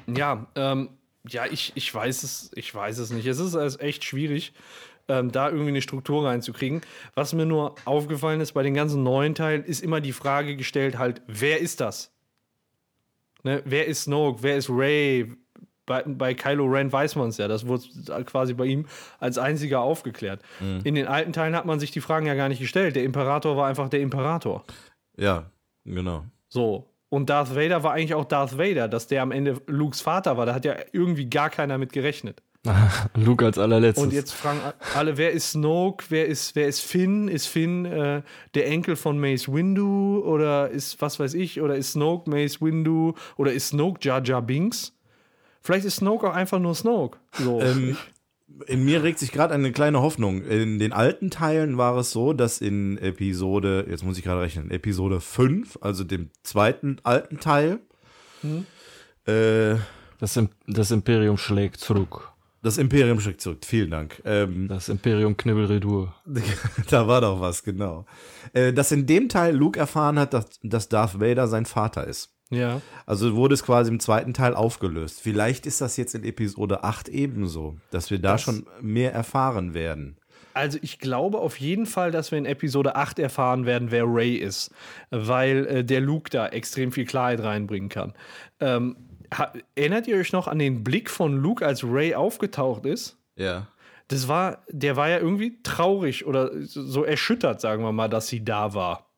Ja, ähm, ja, ich, ich weiß es, ich weiß es nicht. Es ist also echt schwierig, ähm, da irgendwie eine Struktur reinzukriegen. Was mir nur aufgefallen ist bei den ganzen neuen Teilen, ist immer die Frage gestellt, halt, wer ist das? Ne, wer ist Snoke? Wer ist Ray? Bei, bei Kylo Ren weiß man es ja. Das wurde quasi bei ihm als einziger aufgeklärt. In den alten Teilen hat man sich die Fragen ja gar nicht gestellt. Der Imperator war einfach der Imperator. Ja, genau. So. Und Darth Vader war eigentlich auch Darth Vader, dass der am Ende Lukes Vater war. Da hat ja irgendwie gar keiner mit gerechnet. Luke als allerletztes. Und jetzt fragen alle, wer ist Snoke, wer ist, wer ist Finn? Ist Finn äh, der Enkel von Mace Windu oder ist, was weiß ich, oder ist Snoke Mace Windu oder ist Snoke Jar Jar Binks? Vielleicht ist Snoke auch einfach nur Snoke. So. Ähm, in mir regt sich gerade eine kleine Hoffnung. In den alten Teilen war es so, dass in Episode, jetzt muss ich gerade rechnen, Episode 5, also dem zweiten alten Teil, äh, das, das Imperium schlägt zurück. das Imperium schickt zurück. Vielen Dank. Ähm, Das Imperium Knibbelredur. da war doch was, genau. Äh, dass in dem Teil Luke erfahren hat, dass, dass Darth Vader sein Vater ist. Ja. Also wurde es quasi im zweiten Teil aufgelöst. Vielleicht ist das jetzt in Episode 8 ebenso, dass wir da Das- schon mehr erfahren werden. Also ich glaube auf jeden Fall, dass wir in Episode 8 erfahren werden, wer Ray ist, weil äh, der Luke da extrem viel Klarheit reinbringen kann. Ähm, erinnert ihr euch noch an den Blick von Luke, als Ray aufgetaucht ist? Ja. Das war, der war ja irgendwie traurig oder so erschüttert, sagen wir mal, dass sie da war.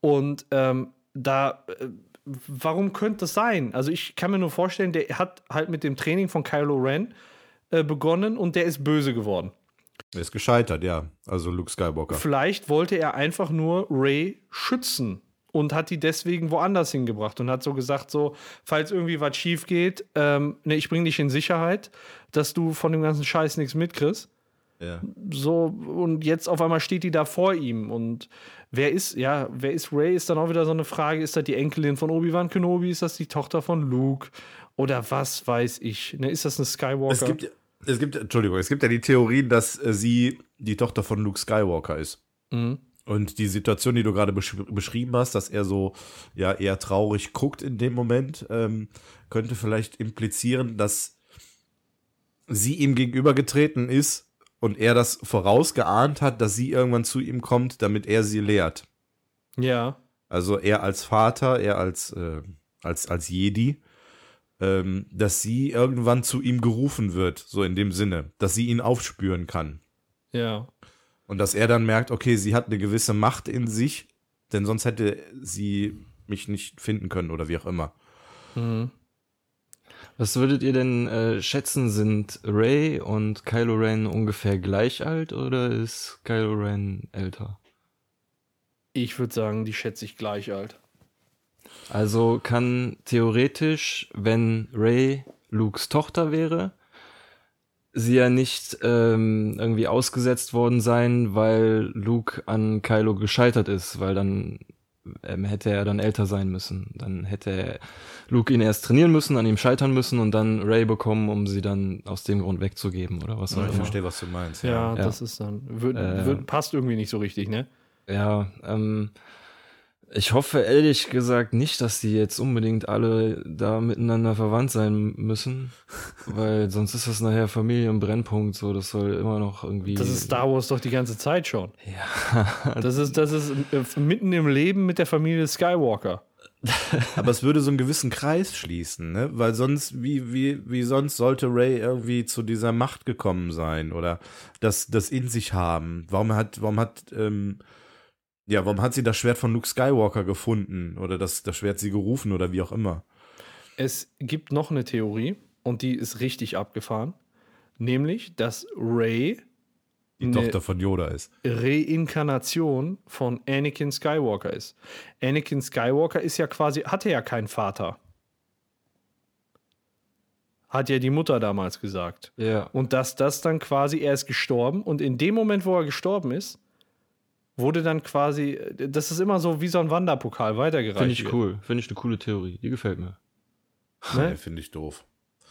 Und ähm, da, äh, warum könnte das sein? Also ich kann mir nur vorstellen, der hat halt mit dem Training von Kylo Ren äh, begonnen und der ist böse geworden. Er ist gescheitert, ja. Also Luke Skywalker. Vielleicht wollte er einfach nur Ray schützen und hat die deswegen woanders hingebracht und hat so gesagt, so, falls irgendwie was schief geht, ähm, ne, ich bring dich in Sicherheit, dass du von dem ganzen Scheiß nichts mitkriegst. Ja. So, und jetzt auf einmal steht die da vor ihm. Und wer ist, ja, wer ist Ray? Ist dann auch wieder so eine Frage, ist das die Enkelin von Obi-Wan Kenobi? Ist das die Tochter von Luke? Oder was weiß ich? Ne, ist das eine Skywalker? Es gibt, es gibt, Entschuldigung, es gibt ja die Theorie, dass äh, sie die Tochter von Luke Skywalker ist. Mhm. Und die Situation, die du gerade besch beschrieben hast, dass er so ja eher traurig guckt in dem Moment, ähm, könnte vielleicht implizieren, dass sie ihm gegenübergetreten ist und er das vorausgeahnt hat, dass sie irgendwann zu ihm kommt, damit er sie lehrt. Ja. Also er als Vater, er als, äh, als, als Jedi, ähm, dass sie irgendwann zu ihm gerufen wird, so in dem Sinne, dass sie ihn aufspüren kann. Ja. Und dass er dann merkt, okay, sie hat eine gewisse Macht in sich, denn sonst hätte sie mich nicht finden können oder wie auch immer. Mhm. Was würdet ihr denn äh, schätzen? Sind Ray und Kylo Ren ungefähr gleich alt oder ist Kylo Ren älter? Ich würde sagen, die schätze ich gleich alt. Also kann theoretisch, wenn Ray Lukes Tochter wäre, sie ja nicht ähm, irgendwie ausgesetzt worden sein, weil Luke an Kylo gescheitert ist, weil dann ähm, hätte er dann älter sein müssen. Dann hätte Luke ihn erst trainieren müssen, an ihm scheitern müssen und dann Ray bekommen, um sie dann aus dem Grund wegzugeben oder was auch Ich immer. verstehe, was du meinst. Ja, Ja. das ist dann. Wird, Äh. wird, passt irgendwie nicht so richtig, ne? Ja, ähm, ich hoffe ehrlich gesagt nicht, dass die jetzt unbedingt alle da miteinander verwandt sein müssen, weil sonst ist das nachher Familienbrennpunkt, so, das soll immer noch irgendwie. Das ist Star Wars doch die ganze Zeit schon. Ja, Das ist, das ist äh, mitten im Leben mit der Familie Skywalker. Aber es würde so einen gewissen Kreis schließen, ne? Weil sonst, wie, wie, wie sonst sollte Ray irgendwie zu dieser Macht gekommen sein oder das, das in sich haben? Warum hat, warum hat, ähm, ja, warum hat sie das Schwert von Luke Skywalker gefunden oder das, das Schwert sie gerufen oder wie auch immer? Es gibt noch eine Theorie und die ist richtig abgefahren. Nämlich, dass Ray Die. Tochter von Yoda ist. Reinkarnation von Anakin Skywalker ist. Anakin Skywalker ist ja quasi, hatte ja keinen Vater. Hat ja die Mutter damals gesagt. ja. Und dass das dann quasi, er ist gestorben und in dem Moment, wo er gestorben ist, wurde dann quasi, das ist immer so wie so ein Wanderpokal weitergereicht. Finde ich wird, cool. Finde ich eine coole Theorie. Die gefällt mir. Ne? Nee, finde ich doof.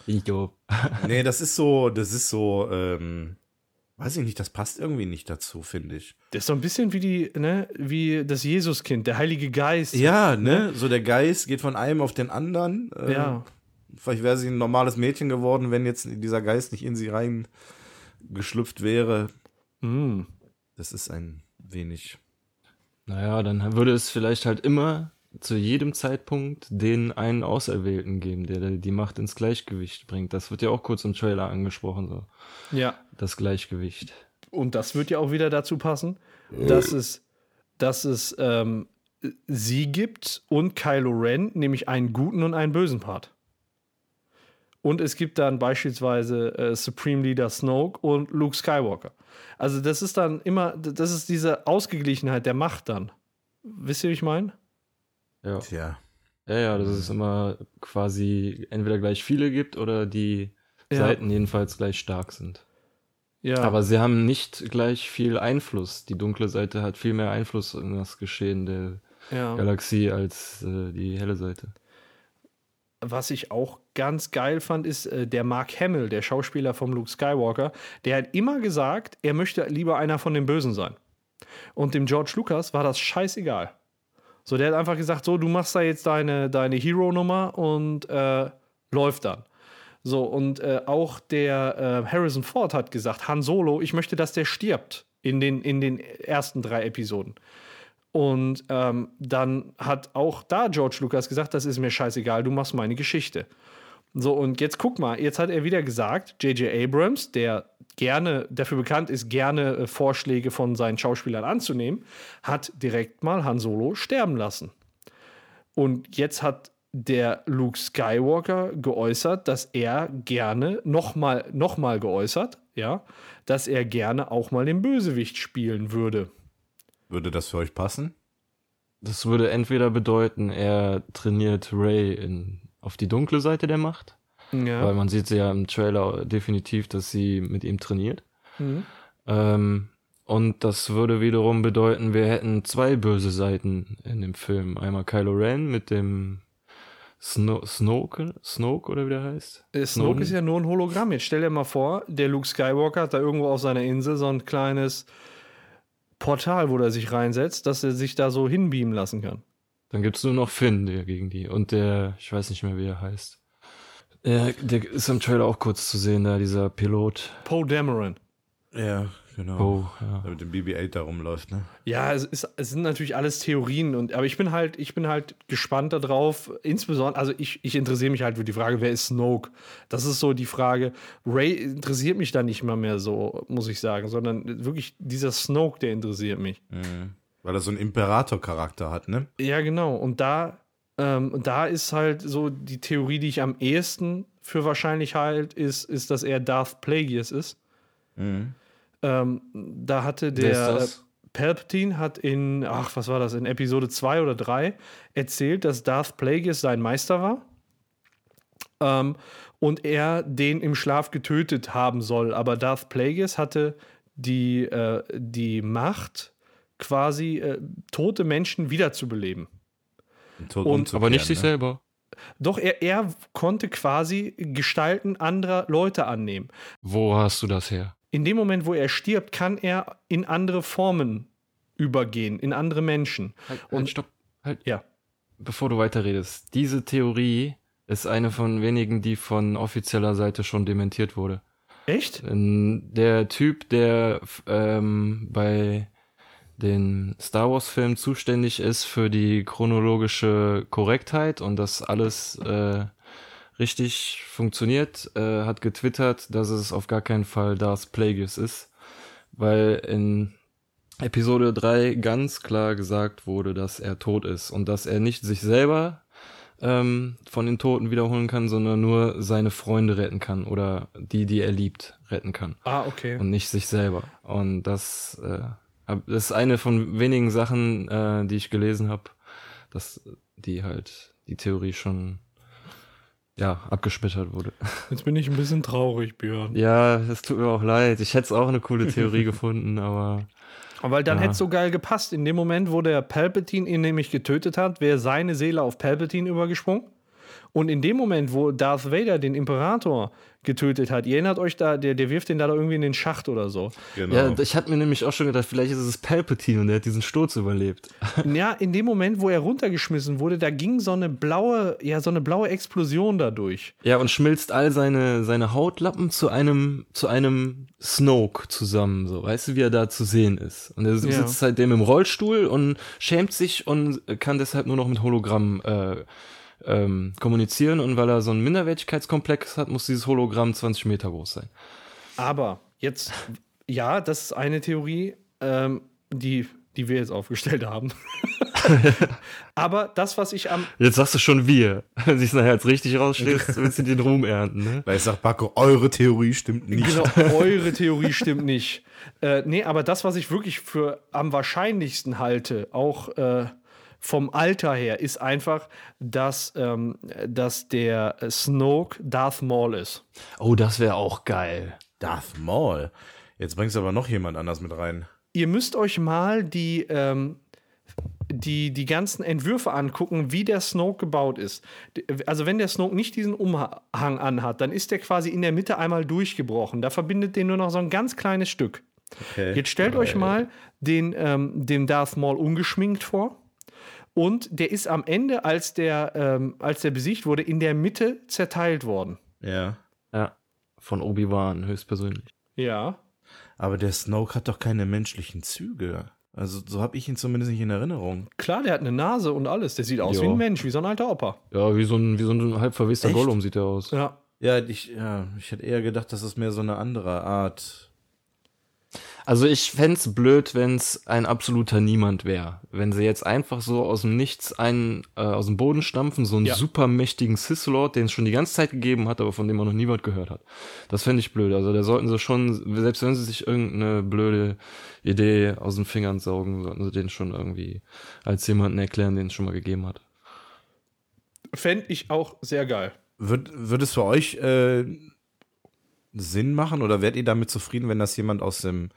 Ich doof. Nee, das ist so, das ist so, ähm, weiß ich nicht, das passt irgendwie nicht dazu, finde ich. Das ist so ein bisschen wie die, ne, wie das Jesuskind, der Heilige Geist. Ja, ne? So der Geist geht von einem auf den anderen. Ähm, Ja. Vielleicht wäre sie ein normales Mädchen geworden, wenn jetzt dieser Geist nicht in sie reingeschlüpft wäre. Mm. Das ist ein wenig. Naja, dann würde es vielleicht halt immer zu jedem Zeitpunkt den einen Auserwählten geben, der die Macht ins Gleichgewicht bringt. Das wird ja auch kurz im Trailer angesprochen, so. Ja. Das Gleichgewicht. Und das wird ja auch wieder dazu passen, dass es, dass es ähm, sie gibt und Kylo Ren, nämlich einen guten und einen bösen Part. Und es gibt dann beispielsweise äh, Supreme Leader Snoke und Luke Skywalker. Also das ist dann immer, das ist diese Ausgeglichenheit der Macht dann. Wisst ihr, wie ich meine? Ja. Tja. Ja, ja, dass es immer quasi entweder gleich viele gibt oder die Ja. Seiten jedenfalls gleich stark sind. Ja. Aber sie haben nicht gleich viel Einfluss. Die dunkle Seite hat viel mehr Einfluss in das Geschehen der ja. Galaxie als äh, die helle Seite. Was ich auch ganz geil fand, ist äh, der Mark Hamill, der Schauspieler vom Luke Skywalker, der hat immer gesagt, er möchte lieber einer von den Bösen sein. Und dem George Lucas war das scheißegal. So, der hat einfach gesagt, so, du machst da jetzt deine, deine Hero-Nummer und äh, läuft dann. So, und äh, auch der äh, Harrison Ford hat gesagt, Han Solo, ich möchte, dass der stirbt in den, in den ersten drei Episoden. Und ähm, dann hat auch da George Lucas gesagt, das ist mir scheißegal, du machst meine Geschichte. So, und jetzt guck mal, jetzt hat er wieder gesagt, J.J. Abrams, der gerne dafür bekannt ist, gerne äh, Vorschläge von seinen Schauspielern anzunehmen, hat direkt mal Han Solo sterben lassen. Und jetzt hat der Luke Skywalker geäußert, dass er gerne nochmal noch mal geäußert, ja, dass er gerne auch mal den Bösewicht spielen würde. Würde das für euch passen? Das würde entweder bedeuten, er trainiert Ray in, auf die dunkle Seite der Macht, Ja. weil man sieht ja im Trailer definitiv, dass sie mit ihm trainiert. Mhm. Ähm, und das würde wiederum bedeuten, wir hätten zwei böse Seiten in dem Film. Einmal Kylo Ren mit dem Sno Snoke, Snoke oder wie der heißt. Äh, Snoke Snowden? ist ja nur ein Hologramm. Jetzt stell dir mal vor, der Luke Skywalker hat da irgendwo auf seiner Insel so ein kleines Portal, wo er sich reinsetzt, dass er sich da so hinbeamen lassen kann. Dann gibt's nur noch Finn, der gegen die. Und der, ich weiß nicht mehr, wie er heißt. Der, der ist im Trailer auch kurz zu sehen, da dieser Pilot. Poe Dameron. Ja, genau. Oh, ja. Der mit dem BB-8 da rumläuft, ne? Ja, es, ist, es sind natürlich alles Theorien, und, aber ich bin halt, ich bin halt gespannt darauf. Insbesondere, also ich, ich interessiere mich halt für die Frage, wer ist Snoke? Das ist so die Frage. Ray interessiert mich da nicht mal mehr so, muss ich sagen, sondern wirklich dieser Snoke, der interessiert mich. Mhm. Weil er so einen Imperator-Charakter hat, ne? Ja, genau. Und da, ähm, da ist halt so die Theorie, die ich am ehesten für wahrscheinlich halt, ist, ist, dass er Darth Plagueis ist. Mhm. Ähm, da hatte der Palpatine hat in, ach, was war das, in Episode 2 oder 3 erzählt, dass Darth Plagueis sein Meister war. Ähm, und er den im Schlaf getötet haben soll. Aber Darth Plagueis hatte die, äh, die Macht, quasi äh, tote Menschen wiederzubeleben. Tot Und- Aber nicht sich ne? selber. Doch er, er konnte quasi Gestalten anderer Leute annehmen. Wo hast du das her? In dem Moment, wo er stirbt, kann er in andere Formen übergehen, in andere Menschen. Halt, Und- halt, stopp. Halt. Ja. Bevor du weiterredest. Diese Theorie ist eine von wenigen, die von offizieller Seite schon dementiert wurde. Echt? Ähm, Der Typ, der ähm, bei den Star Wars-Filmen zuständig ist für die chronologische Korrektheit und dass alles äh, richtig funktioniert, äh, hat getwittert, dass es auf gar keinen Fall Darth Plagueis ist, weil in Episode 3 ganz klar gesagt wurde, dass er tot ist und dass er nicht sich selber ähm, von den Toten wiederholen kann, sondern nur seine Freunde retten kann oder die, die er liebt, retten kann Ah, okay. und nicht sich selber. Und das, äh, das ist eine von wenigen Sachen, äh, die ich gelesen habe, dass die halt die Theorie schon ja abgesplittert wurde. Jetzt bin ich ein bisschen traurig, Björn. Ja, es tut mir auch leid. Ich hätte es auch eine coole Theorie gefunden, aber Weil dann Ja. hätte es so geil gepasst. In dem Moment, wo der Palpatine ihn nämlich getötet hat, wäre seine Seele auf Palpatine übergesprungen. Und in dem Moment, wo Darth Vader den Imperator getötet hat, ihr erinnert euch da, der, der wirft den da doch irgendwie in den Schacht oder so. Genau. ja, ich hatte mir nämlich auch schon gedacht, vielleicht ist es Palpatine und der hat diesen Sturz überlebt. Ja, in dem Moment, wo er runtergeschmissen wurde, da ging so eine blaue, ja, so eine blaue Explosion dadurch. Ja, und schmilzt all seine, seine Hautlappen zu einem, zu einem Snoke zusammen, so. Weißt du, wie er da zu sehen ist? Und er Ja. sitzt seitdem im Rollstuhl und schämt sich und kann deshalb nur noch mit Hologramm, äh, ähm, kommunizieren und weil er so einen Minderwertigkeitskomplex hat, muss dieses Hologramm 20 Meter groß sein. Aber jetzt, ja, das ist eine Theorie, ähm, die, die wir jetzt aufgestellt haben. Aber das, was ich am Jetzt sagst du schon wir. Wenn sich nachher als richtig rausschlägt, willst du den Ruhm ernten, ne? Weil ich sag, Paco, eure Theorie stimmt nicht. Genau, eure Theorie stimmt nicht. Äh, nee, aber das, was ich wirklich für am wahrscheinlichsten halte, auch äh, vom Alter her, ist einfach, dass, ähm, dass der Snoke Darth Maul ist. Oh, das wäre auch geil. Darth Maul. Jetzt bringst du aber noch jemand anders mit rein. Ihr müsst euch mal die, ähm, die, die ganzen Entwürfe angucken, wie der Snoke gebaut ist. Also wenn der Snoke nicht diesen Umhang anhat, dann ist der quasi in der Mitte einmal durchgebrochen. Da verbindet den nur noch so ein ganz kleines Stück. Okay. Jetzt stellt euch mal den, ähm, den Darth Maul ungeschminkt vor. Und der ist am Ende, als der, ähm, als der besiegt wurde, in der Mitte zerteilt worden. Ja. Ja. Von Obi-Wan höchstpersönlich. Ja. Aber der Snoke hat doch keine menschlichen Züge. Also so habe ich ihn zumindest nicht in Erinnerung. Klar, der hat eine Nase und alles. Der sieht aus Ja. wie ein Mensch, wie so ein alter Opa. Ja, wie so ein, wie so ein halb verwester? Gollum sieht er aus. Ja. Ja, ich, ja, ich hätte eher gedacht, dass es mehr so eine andere Art. Also ich fänd's blöd, wenn's ein absoluter Niemand wäre. Wenn sie jetzt einfach so aus dem Nichts einen äh, aus dem Boden stampfen, so einen Ja. super mächtigen Sith-Lord, den es schon die ganze Zeit gegeben hat, aber von dem man noch nie was gehört hat. Das fände ich blöd. Also da sollten sie schon, selbst wenn sie sich irgendeine blöde Idee aus den Fingern saugen, sollten sie den schon irgendwie als jemanden erklären, den es schon mal gegeben hat. Fände ich auch sehr geil. Wird, wird es für euch äh, Sinn machen oder werdet ihr damit zufrieden, wenn das jemand aus dem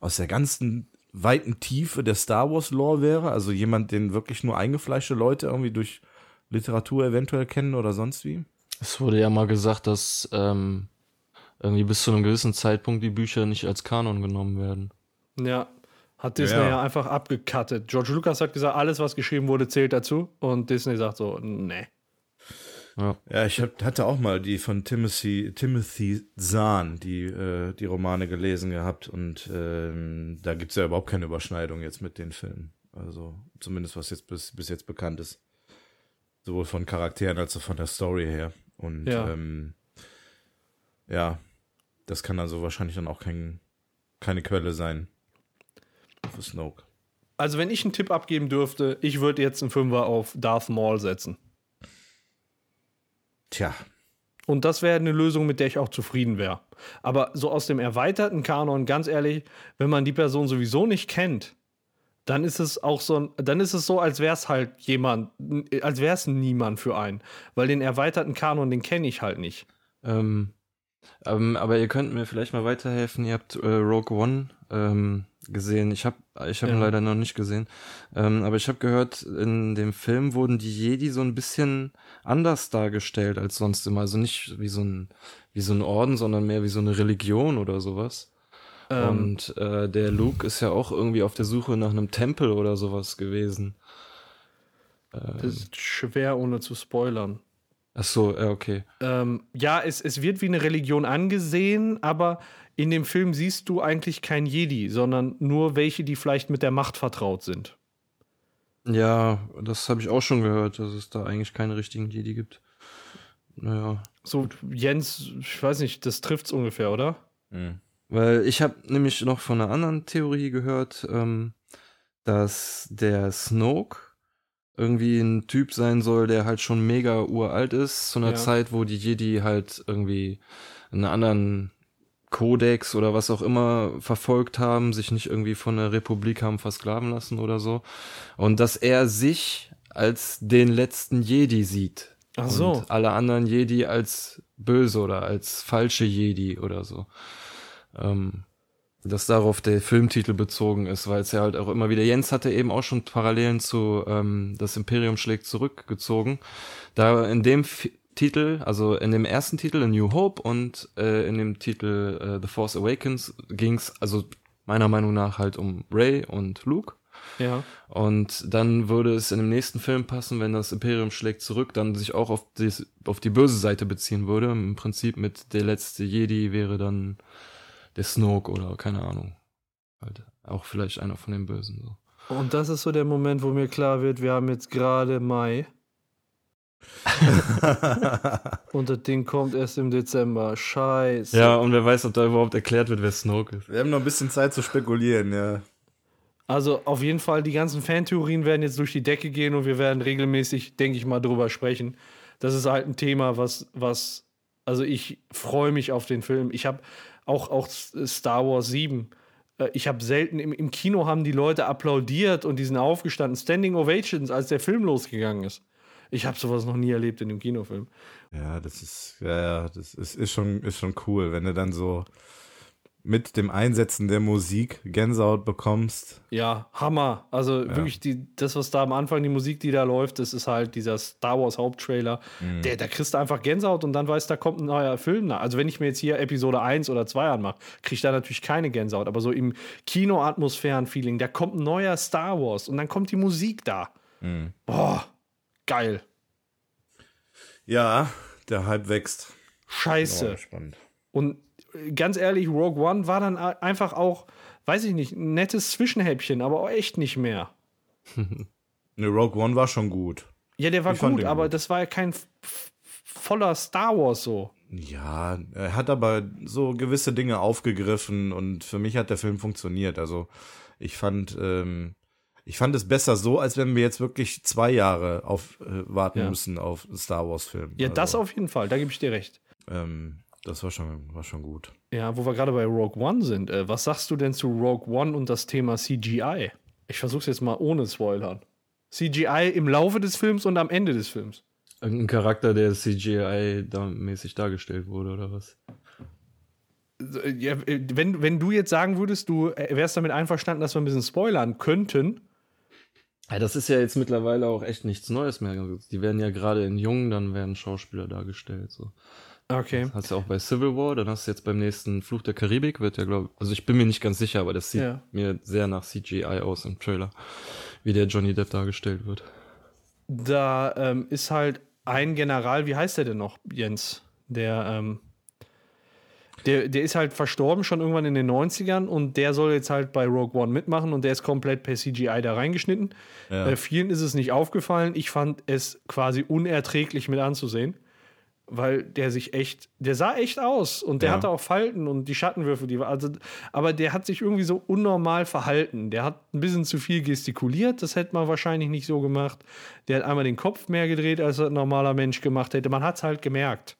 aus der ganzen weiten Tiefe der Star Wars Lore wäre? Also jemand, den wirklich nur eingefleischte Leute irgendwie durch Literatur eventuell kennen oder sonst wie? Es wurde ja mal gesagt, dass ähm, irgendwie bis zu einem gewissen Zeitpunkt die Bücher nicht als Kanon genommen werden. Ja. Hat Disney Ja. ja, einfach abgekattet. George Lucas hat gesagt, alles, was geschrieben wurde, zählt dazu. Und Disney sagt so, nee. Ja. Ja, ich hab, hatte auch mal die von Timothy, Timothy Zahn, die, äh, die Romane gelesen gehabt und ähm, da gibt's ja überhaupt keine Überschneidung jetzt mit den Filmen. Also zumindest was jetzt bis, bis jetzt bekannt ist. Sowohl von Charakteren als auch von der Story her. Und Ja. ähm, ja, das kann also wahrscheinlich dann auch kein, keine Quelle sein für Snoke. Also, wenn ich einen Tipp abgeben dürfte, ich würde jetzt einen Fünfer auf Darth Maul setzen. Tja, Und das wäre eine Lösung, mit der ich auch zufrieden wäre. Aber so aus dem erweiterten Kanon, ganz ehrlich, wenn man die Person sowieso nicht kennt, dann ist es auch so dann ist es so, als wäre es halt jemand, als wäre es niemand für einen. Weil den erweiterten Kanon, den kenne ich halt nicht. Ähm, ähm, aber ihr könnt mir vielleicht mal weiterhelfen. Ihr habt äh, Rogue One ähm, gesehen. Ich habe ich hab ihn Ja. leider noch nicht gesehen. Ähm, aber ich habe gehört, in dem Film wurden die Jedi so ein bisschen anders dargestellt als sonst immer. Also nicht wie so ein, wie so ein Orden, sondern mehr wie so eine Religion oder sowas. Ähm, Und äh, der Luke ist ja auch irgendwie auf der Suche nach einem Tempel oder sowas gewesen. das ist schwer, ohne zu spoilern. Ach so, ja, okay. Ähm, ja, es, es wird wie eine Religion angesehen, aber in dem Film siehst du eigentlich kein Jedi, sondern nur welche, die vielleicht mit der Macht vertraut sind. Ja, das habe ich auch schon gehört, dass es da eigentlich keine richtigen Jedi gibt. Naja. So, Jens, ich weiß nicht, das trifft's ungefähr, oder? Mhm. Weil ich habe nämlich noch von einer anderen Theorie gehört, ähm, dass der Snoke irgendwie ein Typ sein soll, der halt schon mega uralt ist, zu einer Ja. Zeit, wo die Jedi halt irgendwie einen anderen Kodex oder was auch immer verfolgt haben, sich nicht irgendwie von der Republik haben versklaven lassen oder so. Und dass er sich als den letzten Jedi sieht. Ach so. Und alle anderen Jedi als böse oder als falsche Jedi oder so. Ähm, dass darauf der Filmtitel bezogen ist, weil es ja halt auch immer wieder, Jens hatte eben auch schon Parallelen zu ähm, Das Imperium schlägt zurückgezogen. Da in dem F Titel, also in dem ersten Titel A New Hope und äh, in dem Titel äh, The Force Awakens ging's also meiner Meinung nach halt um Ray und Luke. Ja. Und dann würde es in dem nächsten Film passen, wenn das Imperium schlägt zurück, dann sich auch auf die, auf die böse Seite beziehen würde. Im Prinzip mit der letzte Jedi wäre dann der Snoke oder keine Ahnung. Halt auch vielleicht einer von den Bösen. So. Und das ist so der Moment, wo mir klar wird, wir haben jetzt gerade Mai und das Ding kommt erst im Dezember. Scheiße. Ja, und wer weiß, ob da überhaupt erklärt wird, wer Snoke ist. Wir haben noch ein bisschen Zeit zu spekulieren, ja. Also auf jeden Fall, die ganzen Fantheorien werden jetzt durch die Decke gehen und wir werden regelmäßig, denke ich mal, drüber sprechen. Das ist halt ein Thema, was, was, also ich freue mich auf den Film. Ich habe auch, auch Star Wars 7. äh, Ich habe selten, im, im Kino haben die Leute applaudiert und die sind aufgestanden. Standing Ovations, als der Film losgegangen ist. Ich habe sowas noch nie erlebt in dem Kinofilm. Ja, das ist, ja, das ist, ist, schon, ist schon cool, wenn du dann so mit dem Einsetzen der Musik Gänsehaut bekommst. Ja, Hammer. Also wirklich, die, das, was da am Anfang, die Musik, die da läuft, das ist halt dieser Star Wars Haupttrailer. Der, da kriegst du einfach Gänsehaut und dann weißt du, da kommt ein neuer Film nach. Also wenn ich mir jetzt hier Episode 1 oder 2 anmache, kriege ich da natürlich keine Gänsehaut. Aber so im Kinoatmosphären-Feeling, da kommt ein neuer Star Wars und dann kommt die Musik da. Boah, geil. Ja, der Hype wächst. Scheiße. Oh, spannend. Und ganz ehrlich, Rogue One war dann einfach auch, weiß ich nicht, ein nettes Zwischenhäppchen, aber auch echt nicht mehr. Ne, Rogue One war schon gut. Ja, der war Ich gut, aber gut. das war ja kein voller Star Wars so. Ja, er hat aber so gewisse Dinge aufgegriffen und für mich hat der Film funktioniert. Also ich fand, ähm, ich fand es besser so, als wenn wir jetzt wirklich zwei Jahre auf äh, warten Ja. müssen auf Star Wars Film. Ja, also, das auf jeden Fall, da gebe ich dir recht. Ähm, das war schon, war schon gut. Ja, wo wir gerade bei Rogue One sind, äh, was sagst du denn zu Rogue One und das Thema CGI? Ich versuch's jetzt mal ohne Spoilern. CGI im Laufe des Films und am Ende des Films. Irgendein Charakter, der CGI da mäßig dargestellt wurde, oder was? Ja, äh, wenn, wenn du jetzt sagen würdest, du äh, wärst damit einverstanden, dass wir ein bisschen spoilern könnten, Ja, das ist ja jetzt mittlerweile auch echt nichts Neues mehr. Die werden ja gerade in Jungen, dann werden Schauspieler dargestellt. So. Okay. Hast du auch bei Civil War, dann hast du jetzt beim nächsten Fluch der Karibik, wird ja, glaube also ich bin mir nicht ganz sicher, aber das sieht Ja. mir sehr nach CGI aus im Trailer, wie der Johnny Depp dargestellt wird. Da ähm, ist halt ein General, wie heißt der denn noch, Jens? Der, ähm, der, der ist halt verstorben schon irgendwann in den 90ern und der soll jetzt halt bei Rogue One mitmachen und der ist komplett per CGI da reingeschnitten. Ja. Äh, vielen ist es nicht aufgefallen. Ich fand es quasi unerträglich mit anzusehen, weil der sich echt, der sah echt aus und der Ja. hatte auch Falten und die Schattenwürfe, die war, also, aber der hat sich irgendwie so unnormal verhalten. Der hat ein bisschen zu viel gestikuliert, das hätte man wahrscheinlich nicht so gemacht. Der hat einmal den Kopf mehr gedreht, als ein normaler Mensch gemacht hätte. Man hat es halt gemerkt.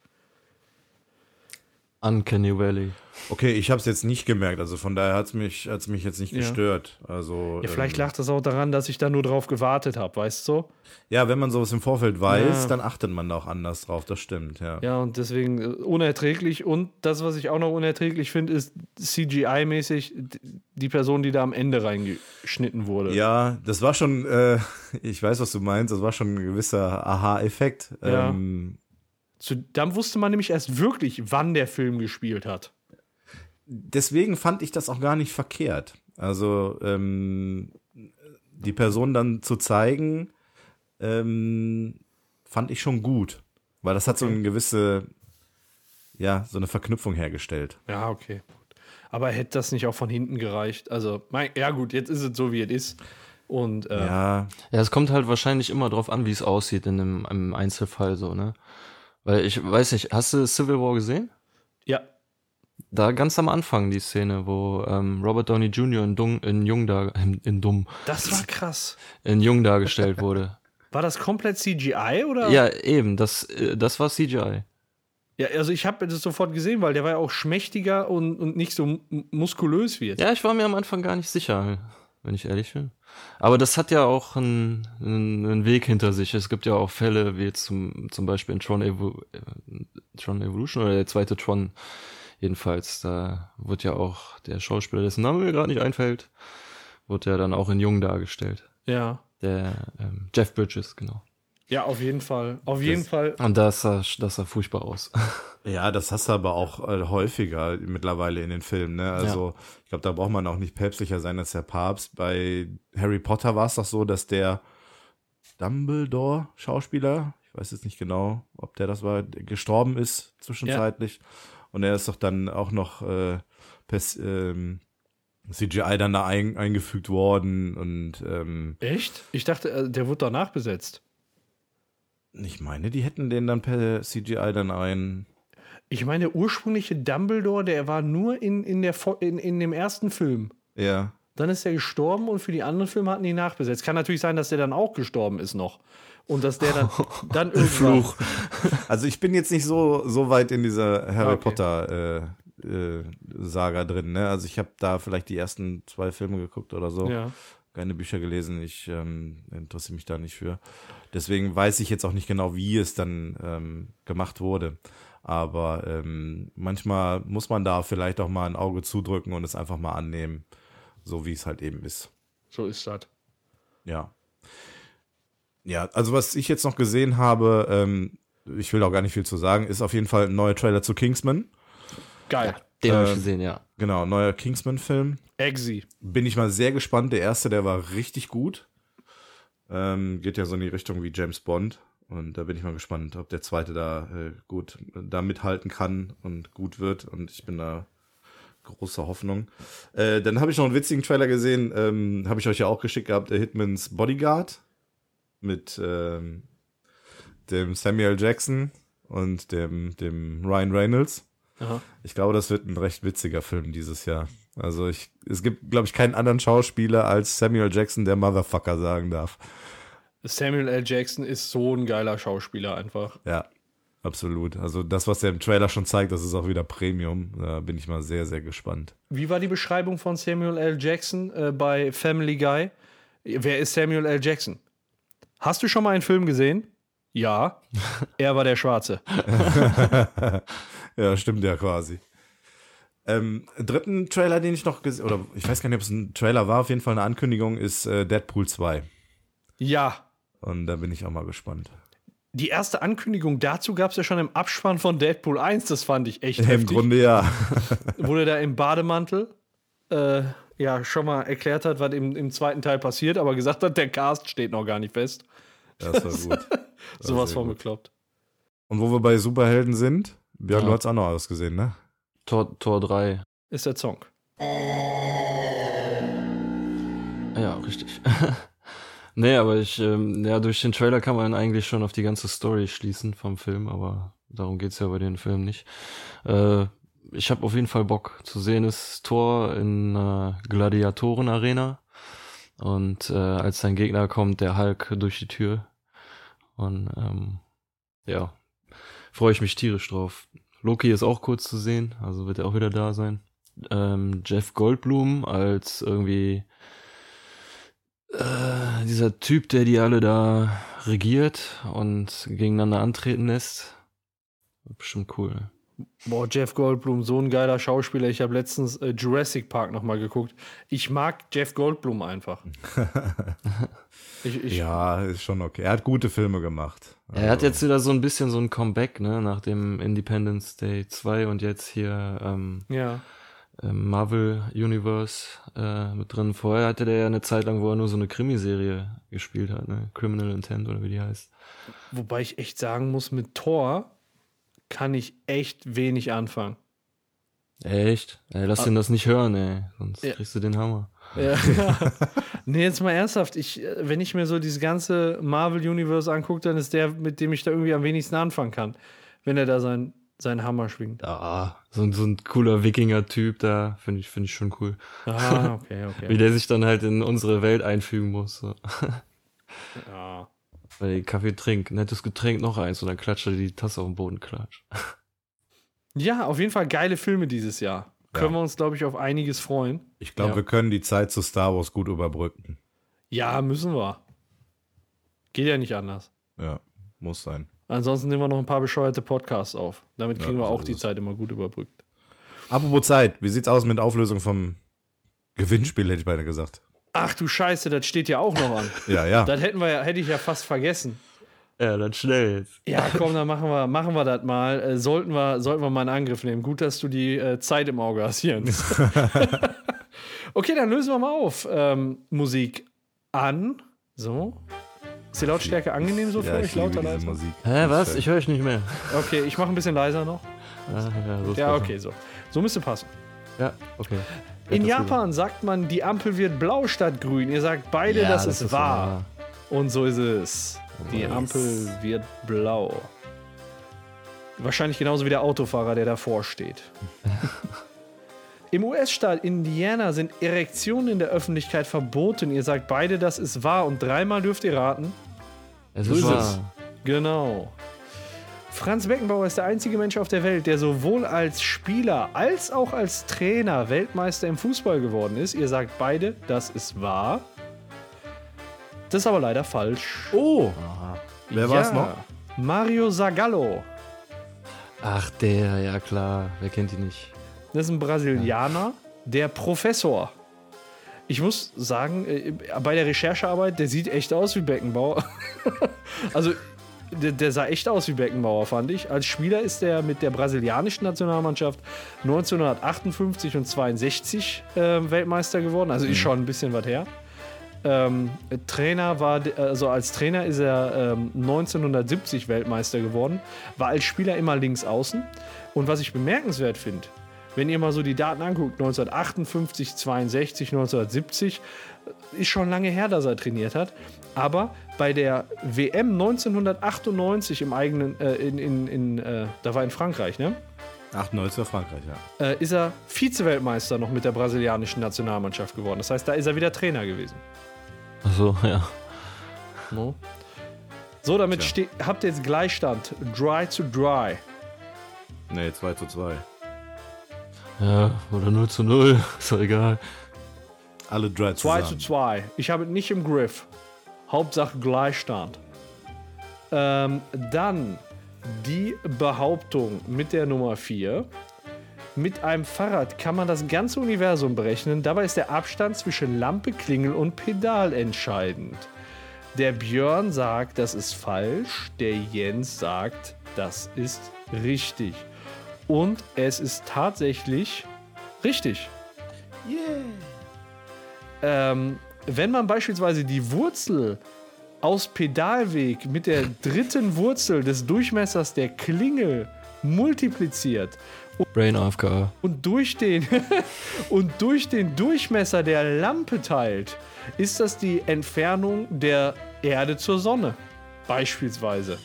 Uncanny Valley. Okay, ich habe es jetzt nicht gemerkt, also von daher hat es mich, hat's mich jetzt nicht Ja. gestört. Also, Ja, vielleicht ähm, lag das auch daran, dass ich da nur drauf gewartet habe, weißt du? Ja, wenn man sowas im Vorfeld weiß, Ja. dann achtet man da auch anders drauf, das stimmt, ja. Ja, und deswegen äh, unerträglich. Und das, was ich auch noch unerträglich finde, ist CGI-mäßig die Person, die da am Ende reingeschnitten wurde. Ja, das war schon, äh, ich weiß, was du meinst, das war schon ein gewisser Aha-Effekt. Ja. Ähm, Zu, dann wusste man nämlich erst wirklich, wann der Film gespielt hat. deswegen fand ich das auch gar nicht verkehrt. Also ähm, die Person dann zu zeigen, ähm, fand ich schon gut, weil das hat so eine gewisse, ja, so eine Verknüpfung hergestellt. Ja, okay. Aber hätte das nicht auch von hinten gereicht? Also, mein, ja, gut, jetzt ist es so, wie es ist. Und äh, Ja, Ja, es kommt halt wahrscheinlich immer drauf an, wie es aussieht in einem, im Einzelfall so, ne? Weil ich weiß nicht, hast du Civil War gesehen? ja, Da ganz am Anfang die Szene, wo ähm, Robert Downey Jr. in, Dung, in Jung da, in, in Dumm, das war krass. in Jung dargestellt wurde. War das komplett CGI oder? ja, eben, das, äh, das war CGI. Ja, also ich habe das sofort gesehen, weil der war ja auch schmächtiger und, und nicht so muskulös wie jetzt. Ja, ich war mir am Anfang gar nicht sicher, wenn ich ehrlich bin. Aber das hat ja auch einen, einen, Weg hinter sich. Es gibt ja auch Fälle, wie jetzt zum, zum Beispiel in Tron, Evo, äh, Tron Evolution oder der zweite Tron. Jedenfalls, da wird ja auch der Schauspieler, dessen Name mir gerade nicht einfällt, wurde ja dann auch in Jung dargestellt. Ja. Der ähm, Jeff Bridges, genau. Ja, auf jeden Fall. Auf jeden Fall. Und das sah, das sah furchtbar aus. Ja, das hast du aber auch äh, häufiger mittlerweile in den Filmen. Ne? Also ich glaube, da braucht man auch nicht päpstlicher sein als der Papst. Bei Harry Potter war es doch so, dass der Dumbledore-Schauspieler, ich weiß jetzt nicht genau, ob der das war, gestorben ist zwischenzeitlich. Und er ist doch dann auch noch äh, per ähm, CGI dann da ein, eingefügt worden. Und ähm, Echt? Ich dachte, äh, der wurde danach besetzt. Ich meine, die hätten den dann per CGI dann ein. Ich meine, der ursprüngliche Dumbledore, der war nur in, in, der, in, in dem ersten Film. Ja. Dann ist er gestorben und für die anderen Filme hatten die nachbesetzt. Kann natürlich sein, dass der dann auch gestorben ist noch. Und dass der dann, dann irgendwann. Fluch. Also ich bin jetzt nicht so, so weit in dieser Harry Okay. Potter äh, äh, Saga drin. Ne? Also ich habe da vielleicht die ersten zwei Filme geguckt oder so. Ja. Keine Bücher gelesen. Ich ähm, interessiere mich da nicht für. Deswegen weiß ich jetzt auch nicht genau, wie es dann ähm, gemacht wurde. Aber ähm, manchmal muss man da vielleicht auch mal ein Auge zudrücken und es einfach mal annehmen, so wie es halt eben ist. So ist das. Ja. Ja, also was ich jetzt noch gesehen habe, ähm, ich will auch gar nicht viel zu sagen, ist auf jeden Fall ein neuer Trailer zu Kingsman. Geil. Den habe ich Äh, gesehen, ja. Genau, neuer Kingsman-Film. Exi. Bin ich mal sehr gespannt. Der erste, der war richtig gut. Ähm, geht ja so in die Richtung wie James Bond. Und da bin ich mal gespannt, ob der zweite da äh, gut da mithalten kann und gut wird. Und ich bin da großer Hoffnung. Äh, dann habe ich noch einen witzigen Trailer gesehen, ähm, habe ich euch ja auch geschickt gehabt, der Hitmans Bodyguard mit ähm, dem Samuel Jackson und dem, dem Ryan Reynolds. Aha. Ich glaube, das wird ein recht witziger Film dieses Jahr. Also ich, es gibt, glaube ich, keinen anderen Schauspieler als Samuel Jackson, der Motherfucker sagen darf. Samuel L. Jackson ist so ein geiler Schauspieler einfach. Ja, absolut. Also das, was er im Trailer schon zeigt, das ist auch wieder Premium. Da bin ich mal sehr, sehr gespannt. Wie war die Beschreibung von Samuel L. Jackson äh, bei Family Guy? Wer ist Samuel L. Jackson? Hast du schon mal einen Film gesehen? Ja. er war der Schwarze. ja, stimmt ja quasi. Ähm, dritten Trailer, den ich noch gesehen, oder ich weiß gar nicht, ob es ein Trailer war, auf jeden Fall eine Ankündigung, ist äh, Deadpool 2. Ja. Und da bin ich auch mal gespannt. Die erste Ankündigung dazu gab es ja schon im Abspann von Deadpool 1. Das fand ich echt Im heftig. Grunde ja. Wo der da im Bademantel äh, ja schon mal erklärt hat, was im, im zweiten Teil passiert, aber gesagt hat, der Cast steht noch gar nicht fest. Das war gut. Sowas von gut. bekloppt. Und wo wir bei Superhelden sind, Björn, Ja. du hast auch noch ausgesehen, ne? Tor, Tor 3. Ist der Song. Ja, richtig. nee, aber ich, ähm, ja, durch den Trailer kann man eigentlich schon auf die ganze Story schließen vom Film, aber darum geht's ja bei den Filmen nicht. Äh, ich habe auf jeden Fall Bock zu sehen, ist Thor in äh, Gladiatoren-Arena und äh, als sein Gegner kommt, der Hulk durch die Tür und ähm, ja, freue ich mich tierisch drauf. Loki ist auch kurz zu sehen, also wird er auch wieder da sein. Ähm, Jeff Goldblum als irgendwie äh, dieser Typ, der die alle da regiert und gegeneinander antreten lässt. Bestimmt cool. Boah, Jeff Goldblum, so ein geiler Schauspieler. Ich habe letztens äh, Jurassic Park nochmal geguckt. Ich mag Jeff Goldblum einfach. ich, ich, Ja, ist schon okay. Er hat gute Filme gemacht. Er hat jetzt wieder so ein bisschen so ein Comeback, ne, nach dem Independence Day 2 und jetzt hier ähm, ja. Marvel Universe äh, mit drin. Vorher hatte der ja eine Zeit lang, wo er nur so eine Krimiserie gespielt hat, ne? Criminal Intent oder wie die heißt. Wobei ich echt sagen muss, mit Thor kann ich echt wenig anfangen. Echt? Ey, lass den das nicht hören, ey. Sonst Ja. kriegst du den Hammer. Ja. nee, jetzt mal ernsthaft. Ich, äh, wenn ich mir so dieses ganze Marvel-Universe angucke, dann ist der, mit dem ich da irgendwie am wenigsten anfangen kann. Wenn er da sein, seinen Hammer schwingt. Ah, so, ein- so ein cooler Wikinger-Typ da, finde ich, finde ich schon cool. Ah, okay, Wie okay. der sich dann halt in unsere Welt einfügen muss. So. Ja. Weil die Kaffee trinkt, nettes Getränk, noch eins und dann klatscht er die Tasse auf den Boden, klatsch. ja, auf jeden Fall geile Filme dieses Jahr. Können Ja. wir uns, glaube ich, auf einiges freuen. Ich glaube, Ja. wir können die Zeit zu Star Wars gut überbrücken. Ja, müssen wir. Geht ja nicht anders. Ja, muss sein. Ansonsten nehmen wir noch ein paar bescheuerte Podcasts auf. Damit Ja, kriegen wir so auch ist die es. Zeit immer gut überbrückt. Apropos Zeit, wie sieht's aus mit Auflösung vom Gewinnspiel, hätte ich beinahe gesagt. Ach du Scheiße, das steht ja auch noch an. Ja, ja. das hätten wir ja, hätte ich ja fast vergessen. Ja, dann schnell. Ja, komm, dann machen wir, machen wir das mal. Äh, sollten, wir, sollten wir mal einen Angriff nehmen. Gut, dass du die äh, Zeit im Auge hast, Jens. okay, dann lösen wir mal auf. Ähm, Musik an. So. Ist die Lautstärke angenehm so für ja, euch? Lauter, leiser? Musik. Hä, was? Ich höre euch nicht mehr. Okay, ich mache ein bisschen leiser noch. Ah, ja, so Ja, okay, so. So müsste passen. Ja, okay. In Japan sagt man, die Ampel wird blau statt grün. Ihr sagt beide, Ja, das, das ist, ist wahr. wahr. Und so ist es. Die Yes. Ampel wird blau. Wahrscheinlich genauso wie der Autofahrer, der davor steht. Im US-Staat Indiana sind Erektionen in der Öffentlichkeit verboten. Ihr sagt beide, das ist wahr. Und dreimal dürft ihr raten. Es So ist ist wahr. es. Genau. Franz Beckenbauer ist der einzige Mensch auf der Welt, der sowohl als Spieler als auch als Trainer Weltmeister im Fußball geworden ist. Ihr sagt beide, das ist wahr. Das ist aber leider falsch. Oh, wer war's Ja, noch? Mario Zagallo. Ach, der, ja klar. Wer kennt ihn nicht? Das ist ein Brasilianer, der Professor. Ich muss sagen, äh, bei der Recherchearbeit, der sieht echt aus wie Beckenbauer. also, der, der sah echt aus wie Beckenbauer, fand ich. Als Spieler ist er mit der brasilianischen Nationalmannschaft 1958 und 62 äh, Weltmeister geworden. Also ist schon ein bisschen was her. Ähm, Trainer war, also als Trainer ist er ähm, 1970 Weltmeister geworden, war als Spieler immer links außen. Und was ich bemerkenswert finde, wenn ihr mal so die Daten anguckt, 1958, 62, 1970, ist schon lange her, dass er trainiert hat. Aber bei der WM 1998 im eigenen, äh, in, in, in äh, da war in Frankreich, ne? 98 für Frankreich, ja. Äh, ist er Vize-Weltmeister noch mit der brasilianischen Nationalmannschaft geworden. Das heißt, da ist er wieder Trainer gewesen. Ach so, ja. No? So, damit Tja. habt ihr jetzt Gleichstand. Dry to dry. Nee, 2 zu 2. Ja, oder 0 zu 0. Ist doch egal. Alle drei 2 zusammen. zu 2. Ich habe es nicht im Griff. Hauptsache Gleichstand. Ähm, dann die Behauptung mit der Nummer 4. Mit einem Fahrrad kann man das ganze Universum berechnen. Dabei ist der Abstand zwischen Lampe, Klingel und Pedal entscheidend. Der Björn sagt, das ist falsch. Der Jens sagt, das ist richtig. Und es ist tatsächlich richtig. Ähm, wenn man beispielsweise die Wurzel aus Pedalweg mit der dritten Wurzel des Durchmessers der Klingel multipliziert Brain AFK. und durch den und durch den Durchmesser der Lampe teilt, ist das die Entfernung der Erde zur Sonne. Beispielsweise.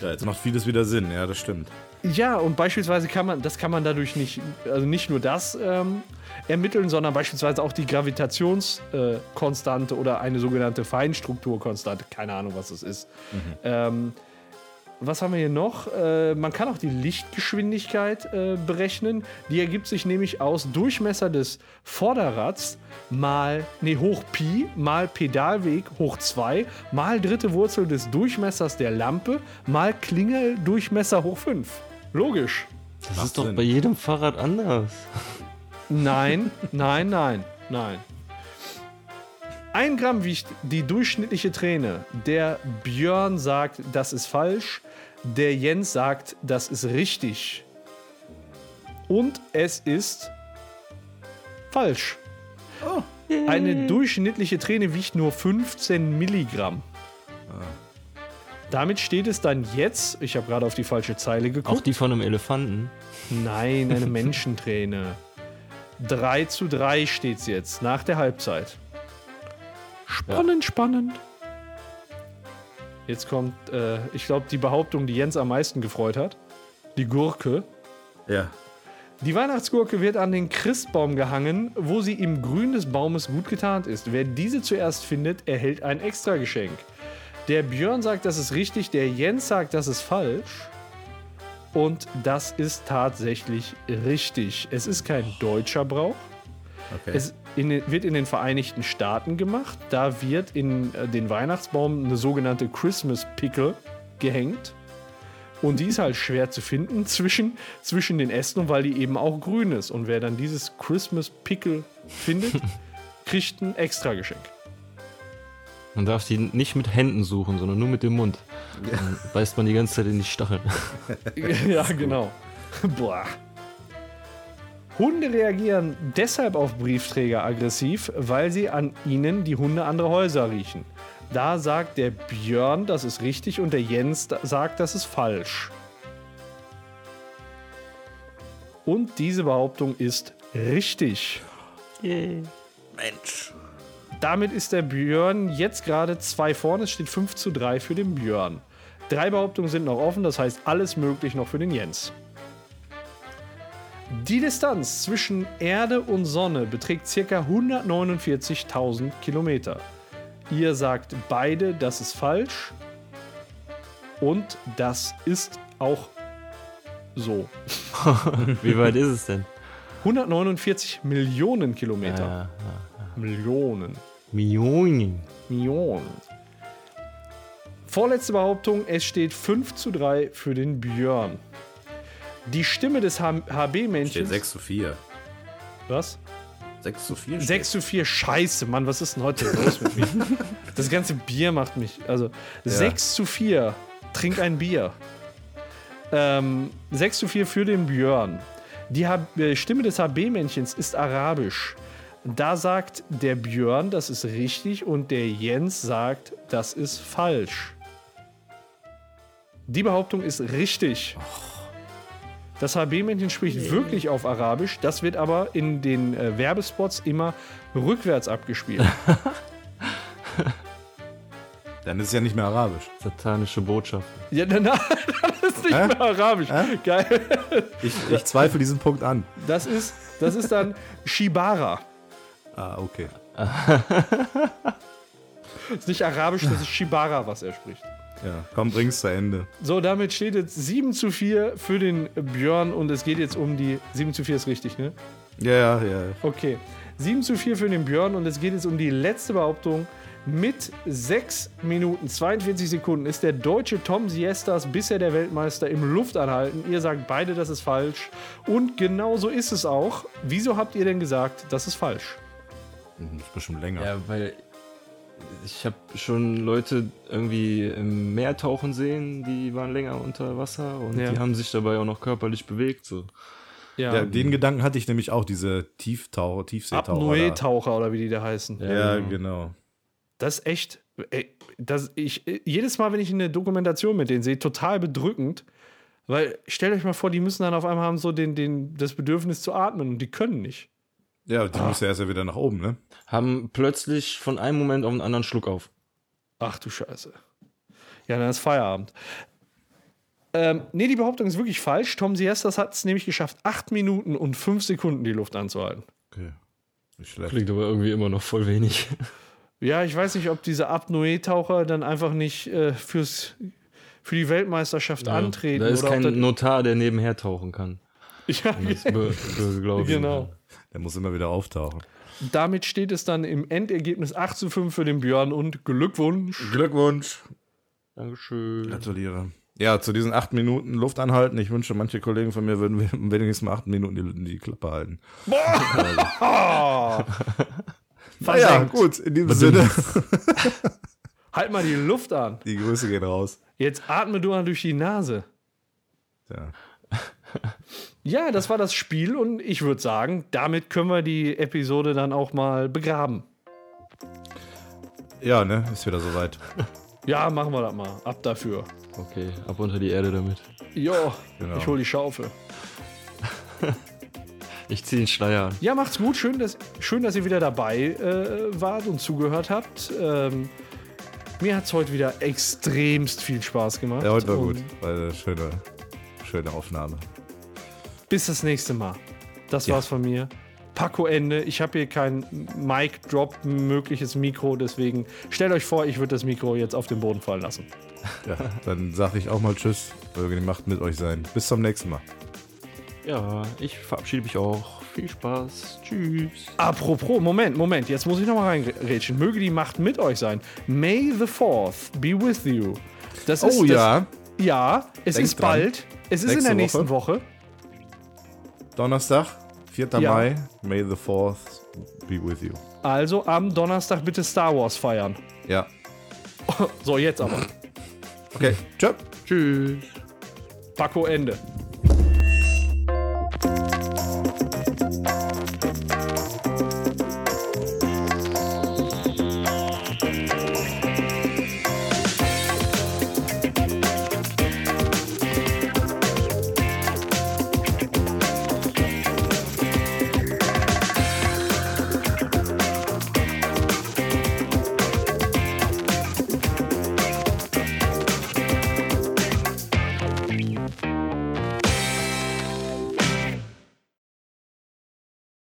Ja, jetzt macht vieles wieder Sinn, ja, das stimmt. Ja, und beispielsweise kann man, das kann man dadurch nicht, also nicht nur das ähm, ermitteln, sondern beispielsweise auch die Gravitationskonstante äh, oder eine sogenannte Feinstrukturkonstante. Keine Ahnung, was das ist. Ähm, was haben wir hier noch? Äh, man kann auch die Lichtgeschwindigkeit äh, berechnen. Die ergibt sich nämlich aus Durchmesser des Vorderrads mal, nee, hoch Pi, mal Pedalweg hoch 2, mal dritte Wurzel des Durchmessers der Lampe, mal Klingeldurchmesser hoch 5. Logisch. Das Macht ist doch Sinn. bei jedem Fahrrad anders. Nein, nein, nein, nein. Ein Gramm wiegt die durchschnittliche Träne. Der Björn sagt, das ist falsch. Der Jens sagt, das ist richtig. Und es ist falsch. Eine durchschnittliche Träne wiegt nur 15 Milligramm. Damit steht es dann jetzt, ich habe gerade auf die falsche Zeile Auch geguckt. die von einem Elefanten. Nein, eine Menschenträne. 3 zu 3 steht's jetzt, nach der Halbzeit. Spannend, spannend. Jetzt kommt, äh, ich glaube, die Behauptung, die Jens am meisten gefreut hat. Die Gurke. Ja. Die Weihnachtsgurke wird an den Christbaum gehangen, wo sie im Grün des Baumes gut getarnt ist. Wer diese zuerst findet, erhält ein Extrageschenk. Der Björn sagt, das ist richtig, der Jens sagt, das ist falsch. Und das ist tatsächlich richtig. Es ist kein deutscher Brauch. Okay. Es in, den- wird in den Vereinigten Staaten gemacht. Da wird in äh, den Weihnachtsbaum eine sogenannte Christmas Pickle gehängt. Und die ist halt schwer zu finden zwischen, zwischen den Ästen, weil die eben auch grün ist. Und wer dann dieses Christmas Pickle findet, kriegt ein Extrageschenk. Man darf die nicht mit Händen suchen, sondern nur mit dem Mund. Dann beißt man die ganze Zeit in die Stacheln. ja, genau. Boah. Hunde reagieren deshalb auf Briefträger aggressiv, weil sie an ihnen die Hunde anderer Häuser riechen. Da sagt der Björn, das ist richtig, und der Jens sagt, das ist falsch. Und diese Behauptung ist richtig. Mensch. Damit ist der Björn jetzt gerade zwei vorne. Es steht 5 zu 3 für den Björn. Drei Behauptungen sind noch offen, das heißt alles möglich noch für den Jens. Die Distanz zwischen Erde und Sonne beträgt ca. 149.000 Kilometer. Ihr sagt beide, das ist falsch. Und das ist auch so. Wie weit ist es denn? 149 Millionen Kilometer. Ja, Millionen. Millionen. Millionen. Vorletzte Behauptung, es steht 5 zu 3 für den Björn. Die Stimme des HB-Männchens. 6 zu 4. Was? 6 zu 4 6 zu 4, scheiße, Mann, was ist denn heute los mit mir? Das ganze Bier macht mich. Also 6 zu 4, trink ein Bier. Ähm, 6 zu 4 für den Björn. Die H äh, Stimme des HB-Männchens ist arabisch. Da sagt der Björn, das ist richtig, und der Jens sagt, das ist falsch. Die Behauptung ist richtig. Das HB-Männchen spricht wirklich auf Arabisch. Das wird aber in den äh, Werbespots immer rückwärts abgespielt. Dann ist es ja nicht mehr arabisch. Satanische Botschaft. ja, dann, dann ist nicht Hä? mehr Arabisch. Geil. Ich, ich zweifle diesen Punkt an. Das ist, das ist dann Shibara. Ah, okay. Das ist nicht Arabisch, das ist Shibara, was er spricht. Ja, komm, bring's zu Ende. So, damit steht jetzt 7 zu 4 für den Björn und es geht jetzt um die. 7 zu 4 ist richtig, ne? Ja, ja, ja. Okay. 7 zu 4 für den Björn und es geht jetzt um die letzte Behauptung. Mit 6 Minuten 42 Sekunden ist der deutsche Tom Siestas bisher der Weltmeister im Luftanhalten. Ihr sagt beide, das ist falsch. Und genau so ist es auch. Wieso habt ihr denn gesagt, das ist falsch? Das ist bestimmt länger. Ja, weil ich habe schon Leute irgendwie im Meer tauchen sehen, die waren länger unter Wasser und Ja. die haben sich dabei auch noch körperlich bewegt. So. Ja, den Gedanken hatte ich nämlich auch, diese Tieftaucher, Tiefseetaucher. Apnoe-Taucher oder wie die da heißen. Ja, genau. genau. Das ist echt. Ey, das, ich, jedes Mal, wenn ich eine Dokumentation mit denen sehe, total bedrückend. Weil stellt euch mal vor, die müssen dann auf einmal haben so den, den, das Bedürfnis zu atmen und die können nicht. Ja, die muss ja erst ja wieder nach oben, ne? Haben plötzlich von einem Moment auf den anderen Schluck auf. Ach du Scheiße. Ja, dann ist Feierabend. Ähm, nee, die Behauptung ist wirklich falsch. Tom Siestas hat es nämlich geschafft, 8 Minuten und 5 Sekunden die Luft anzuhalten. Okay. Nicht schlecht. Klingt aber irgendwie immer noch voll wenig. Ja, ich weiß nicht, ob diese Apnoe-Taucher dann einfach nicht äh, fürs, für die Weltmeisterschaft antreten. Da ist kein Notar, der nebenher tauchen kann. ja, Das be- beglaubigen genau. kann. Der muss immer wieder auftauchen. Damit steht es dann im Endergebnis 8 zu 5 für den Björn und Glückwunsch. Glückwunsch. Dankeschön. Gratuliere. Ja, zu diesen acht Minuten Luft anhalten. Ich wünsche, manche Kollegen von mir würden wenigstens mal acht Minuten die, die Klappe halten. Ah! Naja, Versenkt. gut, in diesem Sinne. Halt mal die Luft an. Die Grüße gehen raus. Jetzt atme du mal durch die Nase. Ja. Ja, das war das Spiel und ich würde sagen, damit können wir die Episode dann auch mal begraben. ja, ne, ist wieder soweit. Ja, machen wir das mal. Ab dafür. Okay, ab unter die Erde damit. Jo, Genau. ich hol die Schaufel. Ich ziehe den Schleier an. Ja, macht's gut. Schön, dass, schön, dass ihr wieder dabei äh, wart und zugehört habt. Ähm, mir hat's heute wieder extremst viel Spaß gemacht. Ja, heute war gut. War eine schöne, schöne Aufnahme. Bis das nächste Mal. Das Ja. war's von mir. Paco Ende. Ich habe hier kein Mic-Drop mögliches Mikro, deswegen stellt euch vor, ich würde das Mikro jetzt auf den Boden fallen lassen. Ja, dann sage ich auch mal Tschüss. Möge die Macht mit euch sein. Bis zum nächsten Mal. Ja, ich verabschiede mich auch. Viel Spaß. Tschüss. Apropos, Moment, Moment, jetzt muss ich noch mal reinrätschen. Möge die Macht mit euch sein. May the Fourth be with you. Das ist Oh das, ja, Ja, es Denk ist dran. bald. Es ist in Nächste der nächsten Woche. Donnerstag, 4. Ja. Mai. May the 4th be with you. Also am Donnerstag bitte Star Wars feiern. Ja. So, jetzt aber. Okay, tschö. Tschüss. Paco Ende.